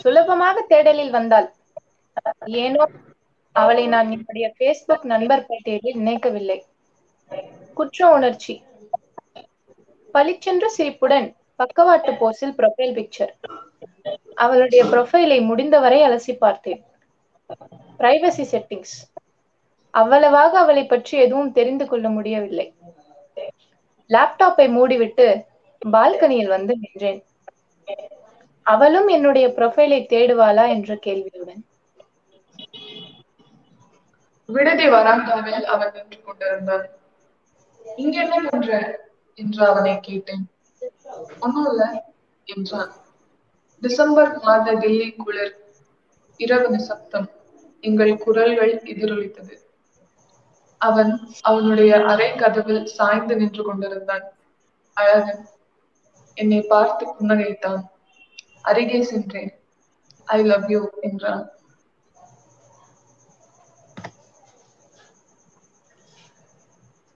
சுலபமாக தேடலில் வந்தாள். ஏனோ அவளை நான் என்னுடைய ஃபேஸ்புக் நண்பர் பட்டியலில் நினைக்கவில்லை. குற்ற உணர்ச்சி. பளிச்சென்ற சிரிப்புடன் பக்கவாட்டு போஸில் ப்ரொஃபைல் பிக்சர் அவளுடைய ப்ரொஃபைலை முடிந்தவரை அலசி பார்த்தேன். பிரைவசி செட்டிங்ஸ் அவ்வளவாக அவளை பற்றி எதுவும் தெரிந்து கொள்ள முடியவில்லை. லேப்டாப்பை மூடிவிட்டு பால்கனியில் வந்து நின்றேன். அவளும் என்னுடைய ப்ரொஃபைலை தேடுவாளா என்ற கேள்வியுடன். விடுதி வராந்தாவில் அவன் நின்று கொண்டிருந்தான் இங்க என்ன பண்ற என்று அவனை கேட்டேன். ஒன்னும் இல்ல என்றான். டிசம்பர் மாத டெல்லி குளிர் இரவு நிசப்தம். எங்கள் குரல்கள் எதிரொலித்தது. அவன் அவனுடைய அறை கதவில் சாய்ந்து நின்று கொண்டிருந்தான். அழகன் என்னை பார்த்து புன்னகைத்தான். அருகே சென்றேன். ஐ லவ் யூ என்றான்.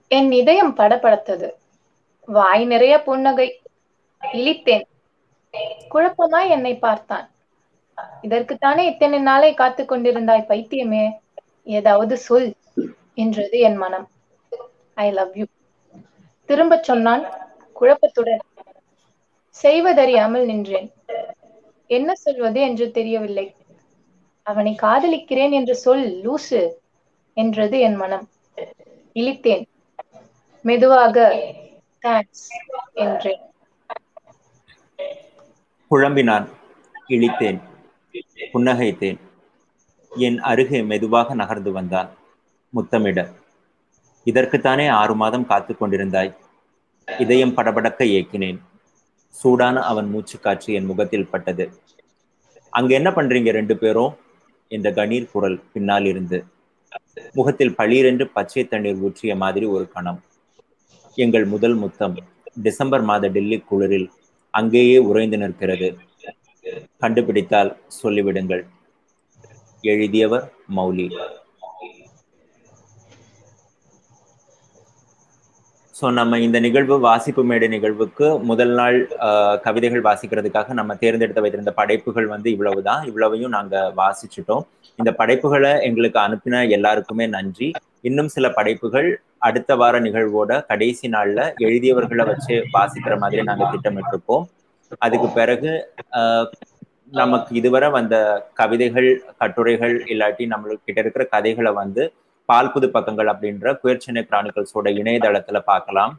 என் இதயம் படபடத்தது. வாய் நிறைய புன்னகை. இழித்தேன். குழப்பமாய் என்னை பார்த்தான். இதற்குத்தானே இத்தனை நாளை காத்து கொண்டிருந்தாய் பைத்தியமே. ஏதாவது சொல். என்றது என் மனம். ஐ லவ் யூ திரும்பச் சொன்னான் குழப்பத்துடன் செய்வதறியாமல் நின்றேன். என்ன சொல்வது என்று தெரியவில்லை. அவனை காதலிக்கிறேன் என்று சொல் லூசு என்றது என் மனம். இழித்தேன். மெதுவாக தேங்க்ஸ் என்றேன். குழம்பினான். இழித்தேன். புன்னகைத்தேன். என் அருகே மெதுவாக நகர்ந்து வந்தான். முத்தமிட. இதற்குத்தானே ஆறு மாதம் காத்து கொண்டிருந்தாய். இதயம் படபடக்க ஏக்கினேன். சூடான அவன் மூச்சு காற்று என் முகத்தில் பட்டது. அங்க என்ன பண்றீங்க ரெண்டு பேரும் என்ற கணீர் குரல் பின்னால் இருந்து. முகத்தில் பளிரென்று பச்சை தண்ணீர் ஊற்றிய மாதிரி ஒரு கணம். எங்கள் முதல் முத்தம். டிசம்பர் மாத டெல்லி குளிரில் அங்கேயே உறைந்து நிற்கிறது. கண்டுபிடித்தால் சொல்லிவிடுங்கள். எழுதியவர் மௌலி. ஸோ நம்ம இந்த நிகழ்வு வாசிப்பு மேடை நிகழ்வுக்கு முதல் நாள் ஆஹ், கவிதைகள் வாசிக்கிறதுக்காக நம்ம தேர்ந்தெடுத்து வைத்திருந்த படைப்புகள் வந்து இவ்வளவுதான். இவ்வளவையும் நாங்க வாசிச்சுட்டோம். இந்த படைப்புகளை எங்களுக்கு அனுப்பின எல்லாருக்குமே நன்றி. இன்னும் சில படைப்புகள் அடுத்த வார நிகழ்வோட கடைசி நாள்ல எழுதியவர்களை வச்சு வாசிக்கிற மாதிரி நாங்க திட்டமிட்டிருப்போம். அதுக்கு பிறகு ஆஹ், நமக்கு இதுவரை வந்த கவிதைகள் கட்டுரைகள் இல்லாட்டி நம்மளுக்கு கிட்ட இருக்கிற கதைகளை வந்து பால் புது பக்கங்கள் அப்படின்ற குயர் சென்னை கிரானிக்கல்ஸோட இணையதளத்துல பார்க்கலாம்.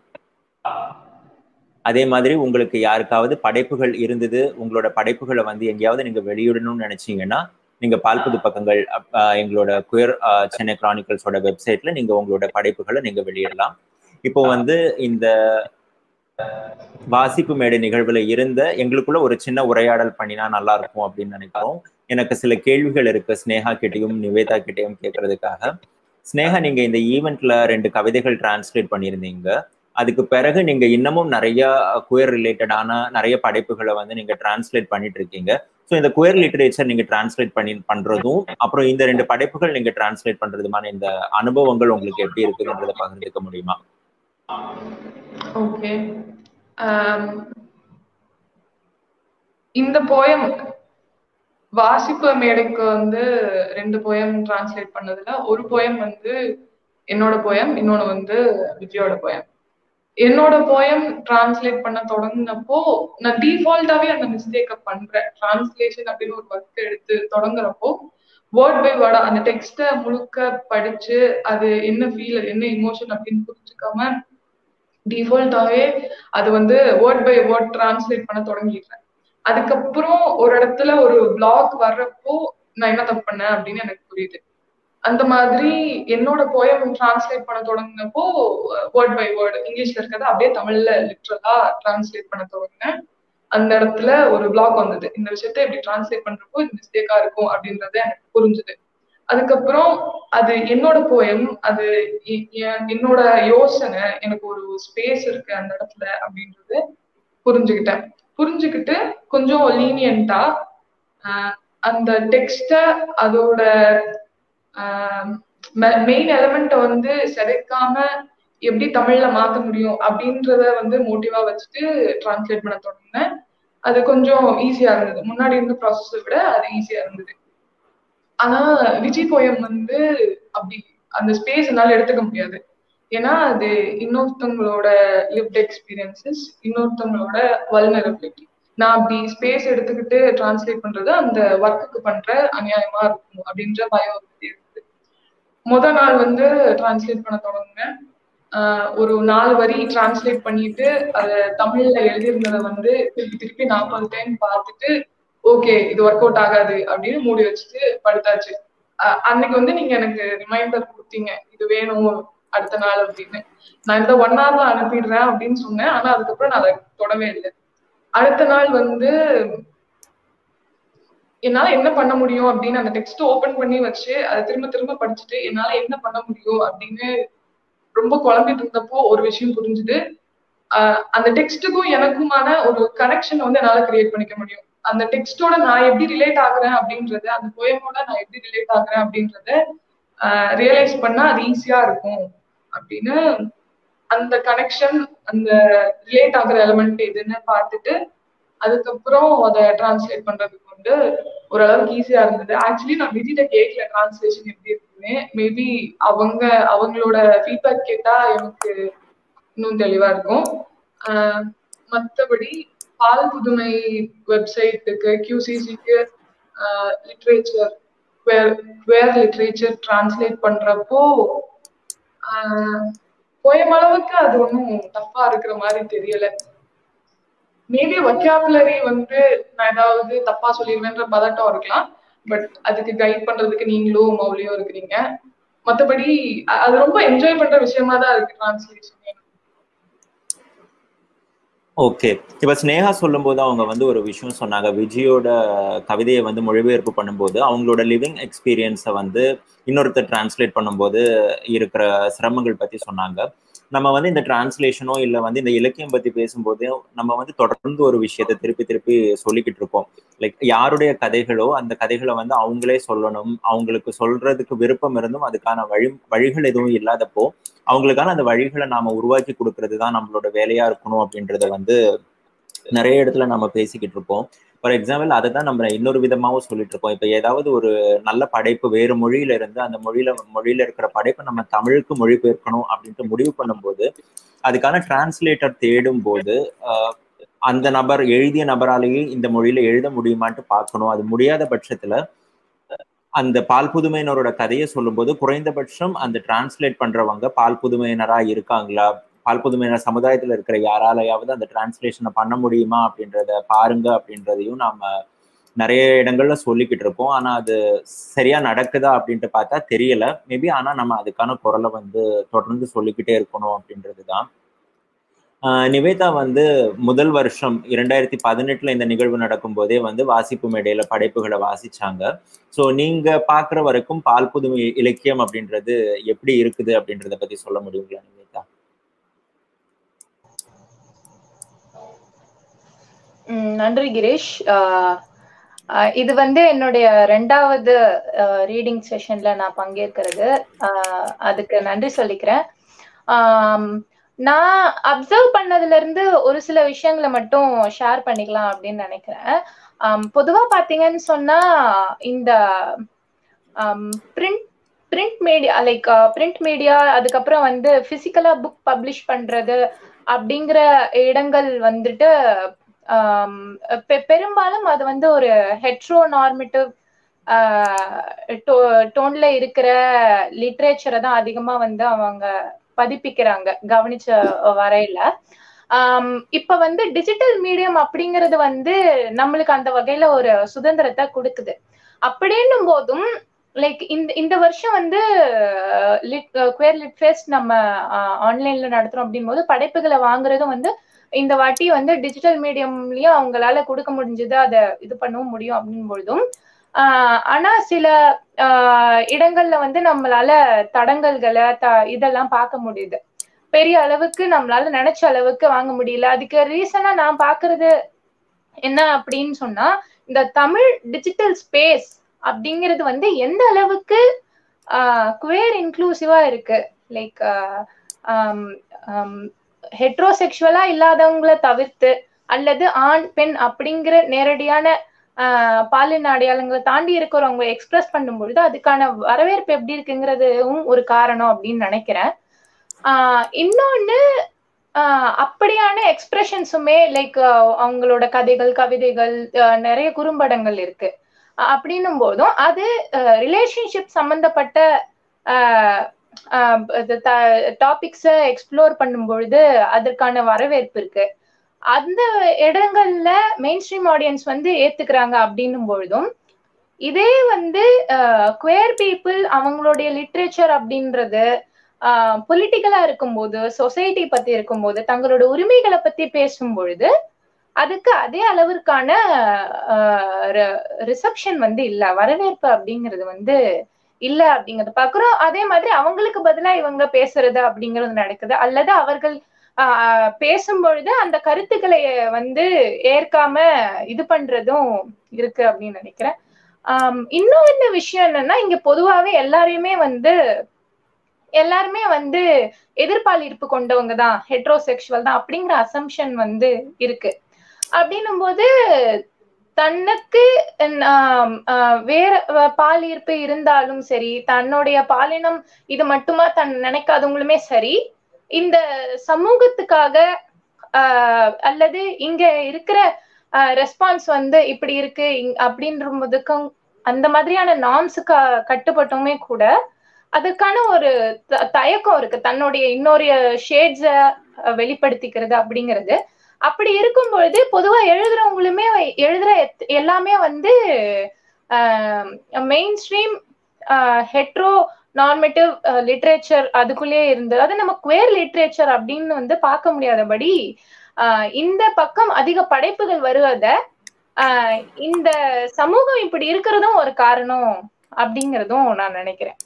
அதே மாதிரி உங்களுக்கு யாருக்காவது படைப்புகள் இருந்தது உங்களோட படைப்புகளை வந்து எங்கேயாவது நீங்க வெளியிடணும்னு நினைச்சீங்கன்னா நீங்க பால் புது பக்கங்கள் அஹ், எங்களோட குயர் சென்னை கிரானிக்கல்ஸோட வெப்சைட்ல நீங்க உங்களோட படைப்புகளை நீங்க வெளியிடலாம். இப்போ வந்து இந்த வாசிப்பு மேடை நிகழ்வுல இருந்த எங்களுக்குள்ள ஒரு சின்ன உரையாடல் பண்ணினா நல்லா இருக்கும் அப்படின்னு நினைக்கிறோம். எனக்கு சில கேள்விகள் இருக்கு ஸ்னேகா கிட்டயும் நிவேதா கிட்டயும் கேட்கறதுக்காக. ஸ்னேகா நீங்க இந்த ஈவெண்ட்ல ரெண்டு கவிதைகள் டிரான்ஸ்லேட் பண்ணியிருந்தீங்க. அதுக்கு பிறகு நீங்க இன்னமும் நிறைய குயர் ரிலேட்டடான நிறைய படைப்புகளை வந்து நீங்க டிரான்ஸ்லேட் பண்ணிட்டு இருக்கீங்க. ஸோ இந்த குயர் லிட்டரேச்சர் நீங்க டிரான்ஸ்லேட் பண்ணி பண்றதும் அப்புறம் இந்த ரெண்டு படைப்புகள் நீங்க டிரான்ஸ்லேட் பண்றதுமான இந்த அனுபவங்கள் உங்களுக்கு எப்படி இருக்குன்றத பகிர்ந்துக்க முடியுமா? ஓகே um, இந்த போயம் வாசிப்பு மேடைக்கு வந்து ரெண்டு போயம் டிரான்ஸ்லேட் பண்ணதுல ஒரு போயம் வந்து என்னோட போயம் இன்னொன்னு வந்து விஜயோட போயம் என்னோட போயம் டிரான்ஸ்லேட் பண்ண தொடங்கினப்போ நான் டிஃபால்ட்டாவே அந்த மிஸ்டேக்க பண்றேன். டிரான்ஸ்லேஷன் அப்படின்னு ஒரு ஒர்க் எடுத்து தொடங்குறப்போ வேர்ட் பை வேர்டா அந்த டெக்ஸ்ட முழுக்க படிச்சு அது என்ன ஃபீல் என்ன இமோஷன் அப்படின்னு புரிஞ்சுக்காம டிஃபால்ட்டாவே அது வந்து வேர்ட் பை வேர்ட் டிரான்ஸ்லேட் பண்ண தொடங்கிடுறேன். அதுக்கப்புறம் ஒரு இடத்துல ஒரு பிளாக் வர்றப்போ நான் என்ன தப்பு பண்ணேன் அப்படின்னு எனக்கு புரியுது. அந்த மாதிரி என்னோட போயம் டிரான்ஸ்லேட் பண்ண தொடங்கினப்போ வேர்ட் பை வேர்டு இங்கிலீஷ்ல இருக்கிறத அப்படியே தமிழ்ல லிட்ரலா டிரான்ஸ்லேட் பண்ண தொடங்கினேன். அந்த இடத்துல ஒரு பிளாக் வந்தது. இந்த விஷயத்த இப்படி டிரான்ஸ்லேட் பண்றப்போ இது மிஸ்டேக்கா இருக்கும் அப்படின்றத எனக்கு புரிஞ்சுது. அதுக்கப்புறம் அது என்னோட போயம் அது என்னோட யோசனை எனக்கு ஒரு ஸ்பேஸ் இருக்கு அந்த இடத்துல அப்படின்றது புரிஞ்சுக்கிட்டேன் புரிஞ்சுக்கிட்டு கொஞ்சம் லீனியண்டா அந்த டெக்ஸ்ட அதோட மெயின் எலமெண்ட்டை வந்து சிதைக்காம எப்படி தமிழ்ல மாத்த முடியும் அப்படின்றத வந்து மோட்டிவா வச்சுட்டு டிரான்ஸ்லேட் பண்ண தொடங்கினேன். அது கொஞ்சம் ஈஸியா இருந்தது. முன்னாடி இருந்த ப்ராசஸை விட அது ஈஸியா இருந்தது. ஆனா விஜய் போயம் வந்து அப்படி அந்த ஸ்பேஸ் என்னால எடுத்துக்க முடியாது. ஏன்னா அது இன்னொருத்தவங்களோட லிவ்ட் எக்ஸ்பீரியன்சஸ் இன்னொருத்தவங்களோட வல்னரபிலிட்டி நான் அப்படி ஸ்பேஸ் எடுத்துக்கிட்டு டிரான்ஸ்லேட் பண்றது அந்த ஒர்க்குக்கு பண்ற அநியாயமா இருக்கும் அப்படின்ற பயம் இருக்குது முத நாள் வந்து டிரான்ஸ்லேட் பண்ண தொடங்குனேன். ஆஹ் ஒரு நாலு வரி டிரான்ஸ்லேட் பண்ணிட்டு அதை தமிழ்ல எழுதியிருந்ததை வந்து திருப்பி திருப்பி நாற்பது டைம் பார்த்துட்டு ஓகே இது ஒர்க் அவுட் ஆகாது அப்படின்னு மூடி வச்சுட்டு படுத்தாச்சு. அன்னைக்கு வந்து நீங்க எனக்கு ரிமைண்டர் கொடுத்தீங்க. இது வேணும். அடுத்த நாள் அப்படின்னு. நான் இந்த ஒன் ஹவர்ல அனுப்பிடுறேன் அப்படின்னு சொன்னேன். ஆனா அதுக்கப்புறம் நான் அதை தொடவே இல்லை. அடுத்த நாள் வந்து என்னால என்ன பண்ண முடியும் அப்படின்னு அந்த டெக்ஸ்ட் ஓபன் பண்ணி வச்சு அதை திரும்ப திரும்ப படிச்சுட்டு என்னால என்ன பண்ண முடியும் அப்படின்னு ரொம்ப குழம்பிட்டு இருந்தப்போ ஒரு விஷயம் புரிஞ்சுது. அந்த டெக்ஸ்ட்டுக்கும் எனக்குமான ஒரு கனெக்ஷன் வந்து என்னால கிரியேட் பண்ணிக்க முடியும். அந்த டெக்ஸ்டோட நான் எப்படி ரிலேட் ஆகுறேன் அப்படின்றத அந்த போயமோட நான் எப்படி ரிலேட் ஆகுறேன் அப்படின்றத ரியலைஸ் பண்ணா அது ஈஸியா இருக்கும். அப்படின்னு அந்த கனெக்ஷன் அந்த ரிலேட் ஆகுற எலமெண்ட் எதுன்னு பார்த்துட்டு அதுக்கப்புறம் அதை டிரான்ஸ்லேட் பண்றதுக்கு வந்து ஓரளவுக்கு ஈஸியா இருந்தது. ஆக்சுவலி நான் விஜிட்ட கேட்கல டிரான்ஸ்லேஷன் எப்படி இருக்குன்னு. மேபி அவங்க அவங்களோட ஃபீட்பேக் கேட்டா எனக்கு இன்னும் தெளிவா இருக்கும். மற்றபடி பால் புதுமை வெப்சைட்டுக்கு கியூசிசிக்கு லிட்ரேச்சர் வேர் லிட்ரேச்சர் டிரான்ஸ்லேட் பண்றப்போ போயம் அளவுக்கு அது ஒன்றும் தப்பா இருக்கிற மாதிரி தெரியல. மேபி ஒக்காபுலரி வந்து நான் ஏதாவது தப்பா சொல்லிடுவேன்ற பதட்டம் இருக்கலாம். பட் அதுக்கு கைட் பண்றதுக்கு நீங்களும் மௌலியும் இருக்கிறீங்க. மத்தபடி அது ரொம்ப என்ஜாய் பண்ற விஷயமா தான் இருக்கு டிரான்ஸ்லேஷன் ஓகே இப்ப ஸ்னேகா சொல்லும்போது அவங்க வந்து ஒரு விஷயம் சொன்னாங்க. விஜயோட கவிதையை வந்து மொழிபெயர்ப்பு பண்ணும்போது அவங்களோட லிவிங் எக்ஸ்பீரியன்ஸை வந்து இன்னொருத்தர் டிரான்ஸ்லேட் பண்ணும்போது இருக்கிற சிரமங்கள் பத்தி சொன்னாங்க. நம்ம வந்து இந்த டிரான்ஸ்லேஷனோ இல்லை வந்து இந்த இலக்கியம் பத்தி பேசும்போது நம்ம வந்து தொடர்ந்து ஒரு விஷயத்தை திருப்பி திருப்பி சொல்லிக்கிட்டு இருக்கோம். லைக் யாருடைய கதைகளோ அந்த கதைகளை வந்து அவங்களே சொல்லணும். அவங்களுக்கு சொல்றதுக்கு விருப்பம் இருந்தும் அதுக்கான வழி வழிகள் எதுவும் இல்லாதப்போ அவங்களுக்கான அந்த வழிகளை நாம உருவாக்கி கொடுக்கறது தான் நம்மளோட வேலையா இருக்கணும் அப்படின்றத வந்து நிறைய இடத்துல நம்ம பேசிக்கிட்டு இருப்போம். ஃபார் எக்ஸாம்பிள் அதை தான் நம்ம இன்னொரு விதமாகவும் சொல்லிட்டு இருக்கோம். இப்போ ஏதாவது ஒரு நல்ல படைப்பு வேறு மொழியில இருந்து அந்த மொழியில மொழியில இருக்கிற படைப்பை நம்ம தமிழுக்கு மொழிபெயர்க்கணும் அப்படின்ட்டு முடிவு பண்ணும்போது அதுக்கான டிரான்ஸ்லேட்டர் தேடும் போது அந்த நபர் எழுதிய நபராலேயே இந்த மொழியில எழுத முடியுமான்ட்டு பார்க்கணும். அது முடியாத பட்சத்துல அந்த பால் புதுமையினரோட கதையை சொல்லும்போது குறைந்தபட்சம் அந்த டிரான்ஸ்லேட் பண்றவங்க பால் புதுமையினரா இருக்காங்களா? பால் புதுமையினர் சமுதாயத்துல இருக்கிற யாராலையாவது அந்த டிரான்ஸ்லேஷனை பண்ண முடியுமா அப்படின்றத பாருங்க அப்படின்றதையும் நாம நிறைய இடங்கள்ல சொல்லிக்கிட்டு இருக்கோம். ஆனா அது சரியா நடக்குதா அப்படின்ட்டு பார்த்தா தெரியல. மேபி ஆனா நம்ம அதுக்கான குரலை வந்து தொடர்ந்து சொல்லிக்கிட்டே இருக்கணும் அப்படின்றது தான் நிவேதா வந்து முதல் வருஷம் இரண்டாயிரத்தி பதினெட்டுல இந்த நிகழ்வு நடக்கும் போதே வந்து வாசிப்பு மேடையில படைப்புகளை வாசிச்சாங்க. ஸோ நீங்க பாக்குற வரைக்கும் பால் புதுமை இலக்கியம் அப்படின்றது எப்படி இருக்குது அப்படின்றத பத்தி சொல்ல முடியுங்களா நிவேதா? நன்றி கிரீஷ். இது வந்து என்னுடைய ரெண்டாவது ரீடிங் செஷன்ல நான் பங்கேற்கிறது. அதுக்கு நன்றி சொல்லிக்கிறேன். நான் அப்சர்வ் பண்ணதுல இருந்து ஒரு சில விஷயங்களை மட்டும் ஷேர் பண்ணிக்கலாம் அப்படின்னு நினைக்கிறேன். பொதுவா பாத்தீங்கன்னு சொன்னா இந்த print print media like print media அதுக்கப்புறம் வந்து பிசிக்கலா புக் பப்ளிஷ் பண்றது அப்படிங்கிற இடங்கள் வந்துட்டு பெரும்பாலும் அது வந்து ஒரு ஹெட்ரோ நார்மேட்டிவ் டோன்ல இருக்கிற லிட்ரேச்சரை தான் அதிகமா வந்து அவங்க பதிப்பிக்கிறாங்க கவனிச்ச வரையில. ஆஹ் இப்ப வந்து டிஜிட்டல் மீடியம் அப்படிங்கிறது வந்து நம்மளுக்கு அந்த வகையில ஒரு சுதந்திரத்தை கொடுக்குது. அப்படின்னும் போதும் லைக் இந்த இந்த வருஷம் வந்து லிட் குவேர் லிட் ஃபெஸ்ட் நம்ம ஆன்லைன்ல நடத்துறோம் அப்படின் போது படைப்புகளை வாங்குறதும் வந்து இந்த வாட்டி வந்து டிஜிட்டல் மீடியம்லயும் அவங்களால கொடுக்க முடிஞ்சது அதை இது பண்ணவும் முடியும் அப்படின் பொழுதும் ஆஹ் ஆனா சில இடங்கள்ல வந்து நம்மளால தடங்கல்களை த இதெல்லாம் பார்க்க முடியுது. பெரிய அளவுக்கு நம்மளால நினைச்ச அளவுக்கு வாங்க முடியல. அதுக்கு ரீசனா நான் பாக்குறது என்ன அப்படின்னு சொன்னா இந்த தமிழ் டிஜிட்டல் ஸ்பேஸ் அப்படிங்கிறது வந்து எந்த அளவுக்கு குவேர் இன்க்ளூசிவா இருக்கு. லைக் ஹெட்ரோசெக்சுவலா இல்லாதவங்களை தவிர்த்து அல்லது ஆண் பெண் அப்படிங்கிற நேரடியான பாலின அடையாளங்களை தாண்டி இருக்கிறவங்க எக்ஸ்பிரஸ் பண்ணும்பொழுது அதுக்கான வரவேற்பு எப்படி இருக்குங்கிறதும் ஒரு காரணம் அப்படின்னு நினைக்கிறேன். ஆஹ் இன்னொன்னு ஆஹ் அப்படியான எக்ஸ்பிரஷன்ஸுமே லைக் அவங்களோட கதைகள் கவிதைகள் நிறைய குறும்படங்கள் இருக்கு. அப்படின்னும் போதும் அது ரிலேஷன்ஷிப் சம்பந்தப்பட்ட டாபிக்ஸை எக்ஸ்ப்ளோர் பண்ணும் பொழுது அதற்கான வரவேற்பு இருக்கு. அந்த இடங்கள்ல மெயின் ஸ்ட்ரீம் ஆடியன்ஸ் வந்து ஏத்துக்கிறாங்க அப்படின்னும் பொழுதும் இதே வந்து குவேர் பீப்புள் அவங்களுடைய லிட்ரேச்சர் அப்படின்றது பொலிட்டிக்கலா இருக்கும்போது சொசைட்டி பத்தி இருக்கும்போது தங்களோட உரிமைகளை பத்தி பேசும் பொழுது அதுக்கு அதே அளவிற்கான ரிசப்ஷன் வந்து இல்ல வரவேற்பு அப்படிங்கிறது வந்து இல்ல அப்படிங்கறத. பாக்குறோம் அதே மாதிரி அவங்களுக்கு பதிலா இவங்க பேசுறது அப்படிங்கிறது நடக்குது. அல்லது அவர்கள் ஆஹ் அந்த கருத்துக்களை வந்து ஏற்காம இது பண்றதும் இருக்கு அப்படின்னு நினைக்கிறேன். ஆஹ் இன்னும் என்ன விஷயம் என்னன்னா இங்க பொதுவாவே எல்லாரையுமே வந்து எல்லாருமே வந்து எதிர்பாலிருப்பு கொண்டவங்க தான் ஹெட்ரோசெக்சுவல் தான் அப்படிங்கிற அசம்ஷன் வந்து இருக்கு. அப்படின்னும் போது தன்னுக்கு வேற பால் ஈர்ப்பு இருந்தாலும் சரி தன்னுடைய பாலினம் இது மட்டுமா தன் நினைக்காதவங்களுமே சரி இந்த சமூகத்துக்காக அல்லது இங்க இருக்கிற ரெஸ்பான்ஸ் வந்து இப்படி இருக்கு அப்படின்ற போதுக்கும் அந்த மாதிரியான நாம்ஸுக்கு கட்டுப்பட்டுமே கூட அதுக்கான ஒரு தயக்கம் இருக்கு. தன்னுடைய இன்னொரு ஷேட்ஸ வெளிப்படுத்திக்கிறது அப்படிங்கிறது. அப்படி இருக்கும் பொழுது பொதுவா எழுதுறவங்களுமே எழுதுற எல்லாமே வந்து mainstream hetero normative literature uh, அதுக்குள்ளேயே இருந்தது அது நம்ம குவேர் லிட்ரேச்சர் அப்படின்னு வந்து பார்க்க முடியாதபடி uh, இந்த பக்கம் அதிக படைப்புகள் வருவத uh, இந்த சமூகம் இப்படி இருக்கிறதும் ஒரு காரணம் அப்படிங்கிறதும் நான் நினைக்கிறேன்.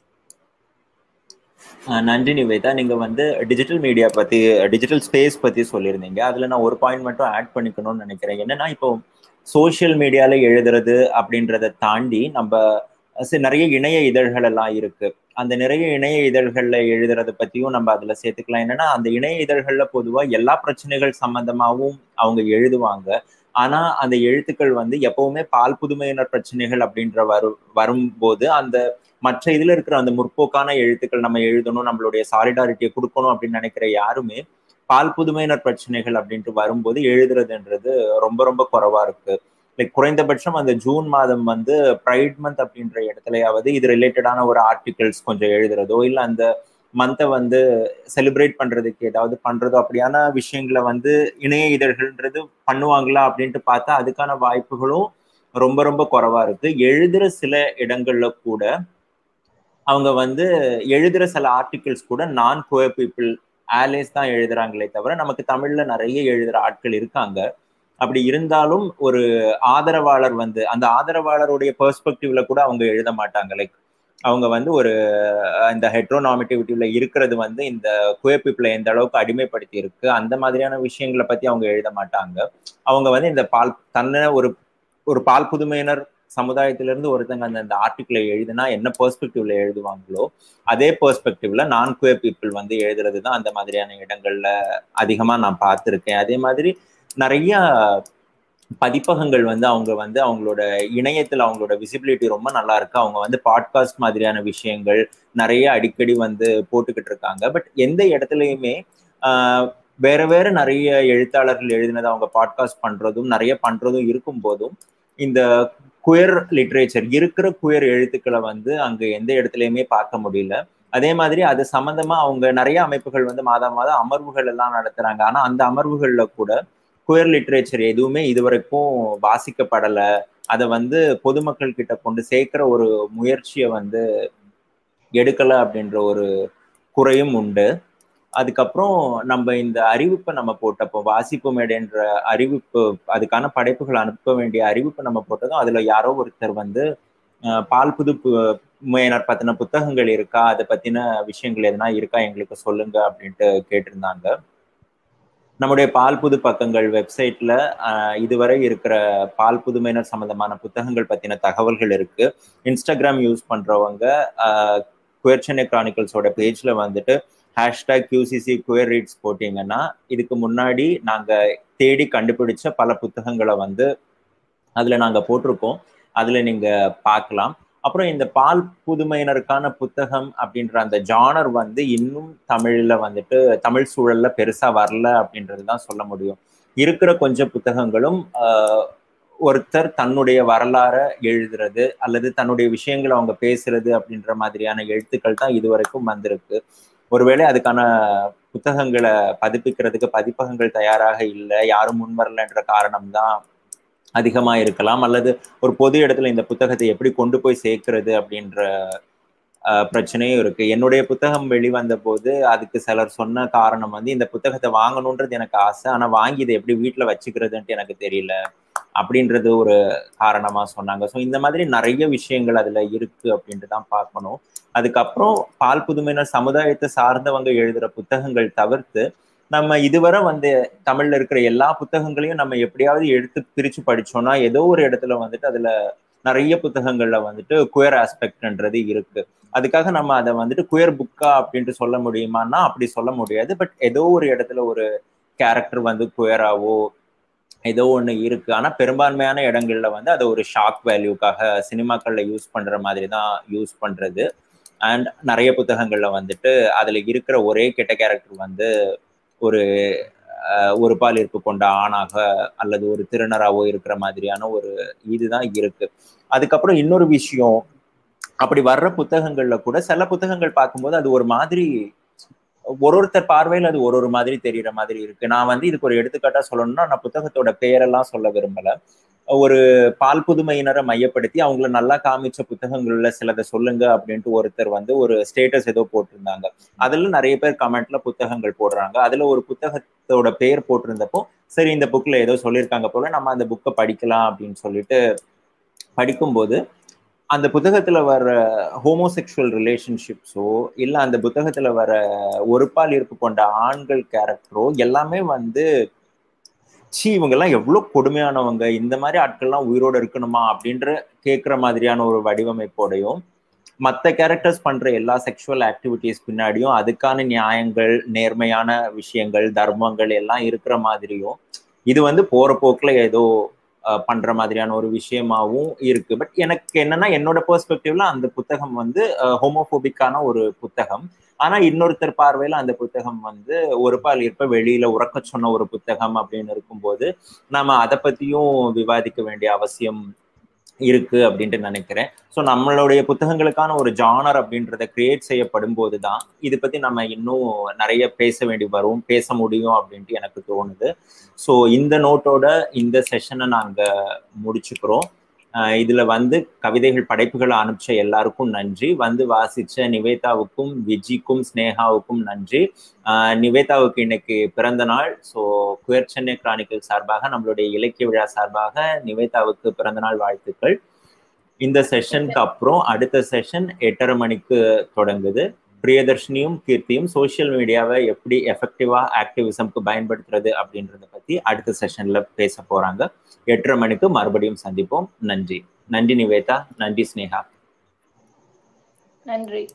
நன்றி நிவேதா. நீங்க வந்து டிஜிட்டல் மீடியா பத்தி டிஜிட்டல் ஸ்பேஸ் பத்தி சொல்லியிருந்தீங்க. அதுல நான் ஒரு பாயிண்ட் மட்டும் ஆட் பண்ணிக்கணும்னு நினைக்கிறேன். என்னன்னா இப்போ சோசியல் மீடியால எழுதுறது அப்படின்றத தாண்டி நம்ம நிறைய இணைய இதழ்கள் எல்லாம் இருக்கு. அந்த நிறைய இணைய இதழ்கள்ல எழுதுறத பத்தியும் நம்ம அதுல சேர்த்துக்கலாம். என்னன்னா அந்த இணைய இதழ்கள்ல பொதுவா எல்லா பிரச்சனைகள் சம்பந்தமாவும் அவங்க எழுதுவாங்க. ஆனா அந்த எழுத்துக்கள் வந்து எப்பவுமே பால் புதுமையினர் பிரச்சனைகள் அப்படின்ற வரு வரும்போது அந்த மற்ற இதுல இருக்கிற அந்த முற்போக்கான எழுத்துக்கள் நம்ம எழுதணும் நம்மளுடைய சாலிடாரிட்டியை கொடுக்கணும் அப்படின்னு நினைக்கிற யாருமே பால் புதுமையினர் பிரச்சனைகள் அப்படின்ட்டு வரும்போது எழுதுறதுன்றது ரொம்ப ரொம்ப குறைவா இருக்கு. லைக் குறைந்தபட்சம் அந்த ஜூன் மாதம் வந்து ப்ரைட் மந்த் அப்படின்ற இடத்துலயாவது இது ரிலேட்டடான ஒரு ஆர்டிகல்ஸ் கொஞ்சம் எழுதுறதோ இல்லை அந்த மந்த்தை வந்து செலிப்ரேட் பண்றதுக்கு ஏதாவது பண்றதோ அப்படியான விஷயங்களை வந்து இணைய இதழ்கள்ன்றது பண்ணுவாங்களா அப்படின்ட்டு பார்த்தா அதுக்கான வாய்ப்புகளும் ரொம்ப ரொம்ப குறைவா இருக்கு. எழுதுற சில இடங்கள்ல கூட அவங்க வந்து எழுதுற சில ஆர்டிகிள்ஸ் கூட நான் கோ பீப்புள் ஆலேஸ் தான் எழுதுறாங்களே தவிர நமக்கு தமிழ்ல நிறைய எழுதுற ஆட்கள் இருக்காங்க. அப்படி இருந்தாலும் ஒரு ஆதரவாளர் வந்து அந்த ஆதரவாளருடைய பெர்ஸ்பெக்டிவ்ல கூட அவங்க எழுத மாட்டாங்க. லைக் அவங்க வந்து ஒரு இந்த ஹெட்ரோநாமிட்டிவிட்டியில இருக்கிறது வந்து இந்த குயப்பிப்பில் எந்த அளவுக்கு அடிமைப்படுத்தி இருக்கு அந்த மாதிரியான விஷயங்களை பத்தி அவங்க எழுத மாட்டாங்க. அவங்க வந்து இந்த பால் தன்னை ஒரு ஒரு பால் புதுமையினர் சமுதாயத்திலிருந்து ஒருத்தங்க அந்த அந்த ஆர்டிக்கிளை எழுதுனா என்ன பெர்ஸ்பெக்டிவ்ல எழுதுவாங்களோ அதே பெர்ஸ்பெக்டிவ்ல நான் குயர் பீப்புள் வந்து எழுதுறது தான் அந்த மாதிரியான இடங்கள்ல அதிகமா நான் பார்த்துருக்கேன். அதே மாதிரி நிறைய பதிப்பகங்கள் வந்து அவங்க வந்து அவங்களோட இணையத்துல அவங்களோட விசிபிலிட்டி ரொம்ப நல்லா இருக்கு. அவங்க வந்து பாட்காஸ்ட் மாதிரியான விஷயங்கள் நிறைய அடிக்கடி வந்து போட்டுக்கிட்டு இருக்காங்க. பட் எந்த இடத்துலையுமே வேற வேற நிறைய எழுத்தாளர்கள் எழுதினதை அவங்க பாட்காஸ்ட் பண்றதும் நிறைய பண்றதும் இருக்கும் போதும் இந்த குயர் லிட்ரேச்சர் இருக்கிற குயர் எழுத்துக்களை வந்து அங்க எந்த இடத்துலயுமே பார்க்க முடியல. அதே மாதிரி அது சம்பந்தமா அவங்க நிறைய அமைப்புகள் வந்து மாதம் மாதம் அமர்வுகள் எல்லாம் நடத்துறாங்க. ஆனா அந்த அமர்வுகள்ல கூட குயர் லிட்ரேச்சர் எதுவுமே இதுவரைக்கும் வாசிக்கப்படல. அதை வந்து பொதுமக்கள் கிட்ட கொண்டு சேர்க்கிற ஒரு முயற்சியை வந்து எடுக்கல அப்படின்ற ஒரு குறையும் உண்டு. அதுக்கப்புறம் நம்ம இந்த அறிவிப்பை நம்ம போட்டப்போ வாசிப்பு மேடைன்ற அறிவிப்பு அதுக்கான படைப்புகள் அனுப்ப வேண்டிய அறிவிப்பு நம்ம போட்டதும் அதுல யாரோ ஒருத்தர் வந்து பால் புது மேனர் பத்தின புத்தகங்கள் இருக்கா? அதை பத்தின விஷயங்கள் எதனா இருக்கா? எங்களுக்கு சொல்லுங்க அப்படின்ட்டு கேட்டிருந்தாங்க. நம்முடைய பால் புது பக்கங்கள் வெப்சைட்ல இதுவரை இருக்கிற பால் புதுமையினர் சம்பந்தமான புத்தகங்கள் பத்தின தகவல்கள் இருக்கு. இன்ஸ்டாகிராம் யூஸ் பண்றவங்க குயர் சென்னை கிரானிக்கல்ஸோட பேஜ்ல வந்துட்டு ஹேஷ்டாக் கியூசிசி குயர் ரீட்ஸ் போட்டீங்கன்னா இதுக்கு முன்னாடி நாங்க தேடி கண்டுபிடிச்ச பல புத்தகங்களை வந்து அதுல நாங்க போட்டிருக்கோம். அதுல நீங்க பார்க்கலாம். அப்புறம் இந்த பால் புதுமையினருக்கான புத்தகம் அப்படின்ற அந்த ஜானர் வந்து இன்னும் தமிழ்ல வந்துட்டு தமிழ் சூழல்ல பெருசா வரல அப்படின்றது தான் சொல்ல முடியும். இருக்கிற கொஞ்சம் புத்தகங்களும் ஒருத்தர் தன்னுடைய வரலாறை எழுதுறது அல்லது தன்னுடைய விஷயங்களை அவங்க பேசுறது அப்படின்ற மாதிரியான எழுத்துக்கள் தான் இதுவரைக்கும் வந்திருக்கு. ஒருவேளை அதுக்கான புத்தகங்களை பதிப்பிக்கிறதுக்கு பதிப்பகங்கள் தயாராக இல்லை யாரும் முன் வரலன்ற காரணம் தான் அதிகமாக இருக்கலாம் அல்லது ஒரு பொது இடத்துல இந்த புத்தகத்தை எப்படி கொண்டு போய் சேர்க்கிறது அப்படின்ற பிரச்சனையும் இருக்கு. என்னுடைய புத்தகம் வெளிவந்த போது அதுக்கு சிலர் சொன்ன காரணம் வந்து இந்த புத்தகத்தை வாங்கணுன்றது எனக்கு ஆசை. ஆனால் வாங்கி இதை எப்படி வீட்டில் வச்சுக்கிறதுன்ட்டு எனக்கு தெரியல அப்படின்றது ஒரு காரணமா சொன்னாங்க. ஸோ இந்த மாதிரி நிறைய விஷயங்கள் அதுல இருக்கு அப்படின்ட்டு தான் பார்க்கணும். அதுக்கப்புறம் பால் புதுமையினர் சமுதாயத்தை சார்ந்தவங்க எழுதுற புத்தகங்கள் தவிர்த்து நம்ம இதுவரை வந்து தமிழ்ல இருக்கிற எல்லா புத்தகங்களையும் நம்ம எப்படியாவது எடுத்து பிரிச்சு படிச்சோம்னா ஏதோ ஒரு இடத்துல வந்துட்டு அதுல நிறைய புத்தகங்கள்ல வந்துட்டு குயர் ஆஸ்பெக்ட்ன்றது இருக்கு. அதுக்காக நம்ம அதை வந்துட்டு குயர் புக்கா அப்படின்ட்டு சொல்ல முடியுமான்னா அப்படி சொல்ல முடியாது. பட் ஏதோ ஒரு இடத்துல ஒரு கேரக்டர் வந்து குயராவோ ஏதோ ஒன்று இருக்கு. ஆனா பெரும்பான்மையான இடங்கள்ல வந்து அதை ஒரு ஷாக் வேல்யூக்காக சினிமாக்கள்ல யூஸ் பண்ற மாதிரி தான் யூஸ் பண்றது. அண்ட் நிறைய புத்தகங்கள்ல வந்துட்டு அதுல இருக்கிற ஒரே கெட்ட கேரக்டர் வந்து ஒரு ஒரு பால் இருப்பு கொண்ட ஆணாக அல்லது ஒரு திருநராவோ இருக்கிற மாதிரியான ஒரு இதுதான் இருக்கு. அதுக்கப்புறம் இன்னொரு விஷயம் அப்படி வர்ற புத்தகங்கள்ல கூட சில புத்தகங்கள் பார்க்கும்போது அது ஒரு மாதிரி ஒரு ஒருத்தர் பார்வையில் அது ஒரு ஒரு மாதிரி தெரியற மாதிரி இருக்கு. நான் வந்து இதுக்கு ஒரு எடுத்துக்காட்டா சொல்லணும்னா நான் புத்தகத்தோட பெயரெல்லாம் சொல்ல விரும்பல. ஒரு பால் புதுமையினரை மையப்படுத்தி அவங்கள நல்லா காமிச்ச புத்தகங்கள்ல சிலதை சொல்லுங்க அப்படின்ட்டு ஒருத்தர் வந்து ஒரு ஸ்டேட்டஸ் ஏதோ போட்டிருந்தாங்க. அதுல நிறைய பேர் கமெண்ட்ல புத்தகங்கள் போடுறாங்க. அதுல ஒரு புத்தகத்தோட பேர் போட்டிருந்தப்போ சரி இந்த புக்ல ஏதோ சொல்லியிருக்காங்க போல நம்ம அந்த புக்கை படிக்கலாம் அப்படின்னு சொல்லிட்டு படிக்கும்போது அந்த புத்தகத்துல வர ஹோமோசெக்சுவல் ரிலேஷன்ஷிப்ஸோ இல்லை அந்த புத்தகத்துல வர ஒருபால் இருப்பு கொண்ட ஆண்கள் கேரக்டரோ எல்லாமே வந்து சி இவங்கெல்லாம் எவ்வளோ கொடுமையானவங்க? இந்த மாதிரி ஆட்கள்லாம் உயிரோட இருக்கணுமா? அப்படின்ற கேட்குற மாதிரியான ஒரு வடிவமைப்போடையும் மற்ற கேரக்டர்ஸ் பண்ற எல்லா செக்ஷுவல் ஆக்டிவிட்டிஸ் பின்னாடியும் அதுக்கான நியாயங்கள் நேர்மையான விஷயங்கள் தர்மங்கள் எல்லாம் இருக்கிற மாதிரியும் இது வந்து போற போக்குல ஏதோ பண்ற மாதிரியான ஒரு விஷயமாவும் இருக்கு. பட் எனக்கு என்னன்னா என்னோட பெர்ஸ்பெக்டிவ்ல அந்த புத்தகம் வந்து ஹோமோபோபிக்கான ஒரு புத்தகம். ஆனா இன்னொருத்தர் பார்வையில அந்த புத்தகம் வந்து ஒரு பால் இருப்ப வெளியில உறக்க சொன்ன ஒரு புத்தகம் அப்படின்னு இருக்கும்போது நாம அதை பத்தியும் விவாதிக்க வேண்டிய அவசியம் இருக்கு அப்படின்ட்டு நினைக்கிறேன். ஸோ நம்மளுடைய புத்தகங்களுக்கான ஒரு ஜானர் அப்படின்றத கிரியேட் செய்யப்படும் போது தான் இது பத்தி நம்ம இன்னும் நிறைய பேச வேண்டி வரும் பேச முடியும் அப்படின்ட்டு எனக்கு தோணுது. ஸோ இந்த நோட்டோட இந்த செஷனை நாங்கள் முடிச்சுக்கிறோம். இதுல வந்து கவிதைகள் படைப்புகளை அனுப்பிச்ச எல்லாருக்கும் நன்றி. வந்து வாசிச்ச நிவேதாவுக்கும் விஜிக்கும் ஸ்னேகாவுக்கும் நன்றி. நிவேதாவுக்கு இன்னைக்கு பிறந்த நாள். ஸோ குயர் சென்னை கிரானிக்கல் சார்பாக நம்மளுடைய இலக்கிய விழா சார்பாக நிவேதாவுக்கு பிறந்த நாள் வாழ்த்துக்கள். இந்த செஷனுக்கு அப்புறம் அடுத்த செஷன் எட்டரை மணிக்கு தொடங்குது. பிரியதர்ஷினியும் கீர்த்தியும் சோசியல் மீடியாவை எப்படி எஃபெக்டிவா ஆக்டிவிசம்க்கு பயன்படுத்துறது அப்படின்றத பத்தி அடுத்த செஷன்ல பேச போறாங்க. எட்டரை மணிக்கு மறுபடியும் சந்திப்போம். நன்றி. நன்றி நிவேதா. நன்றி ஸ்னேகா. நன்றி.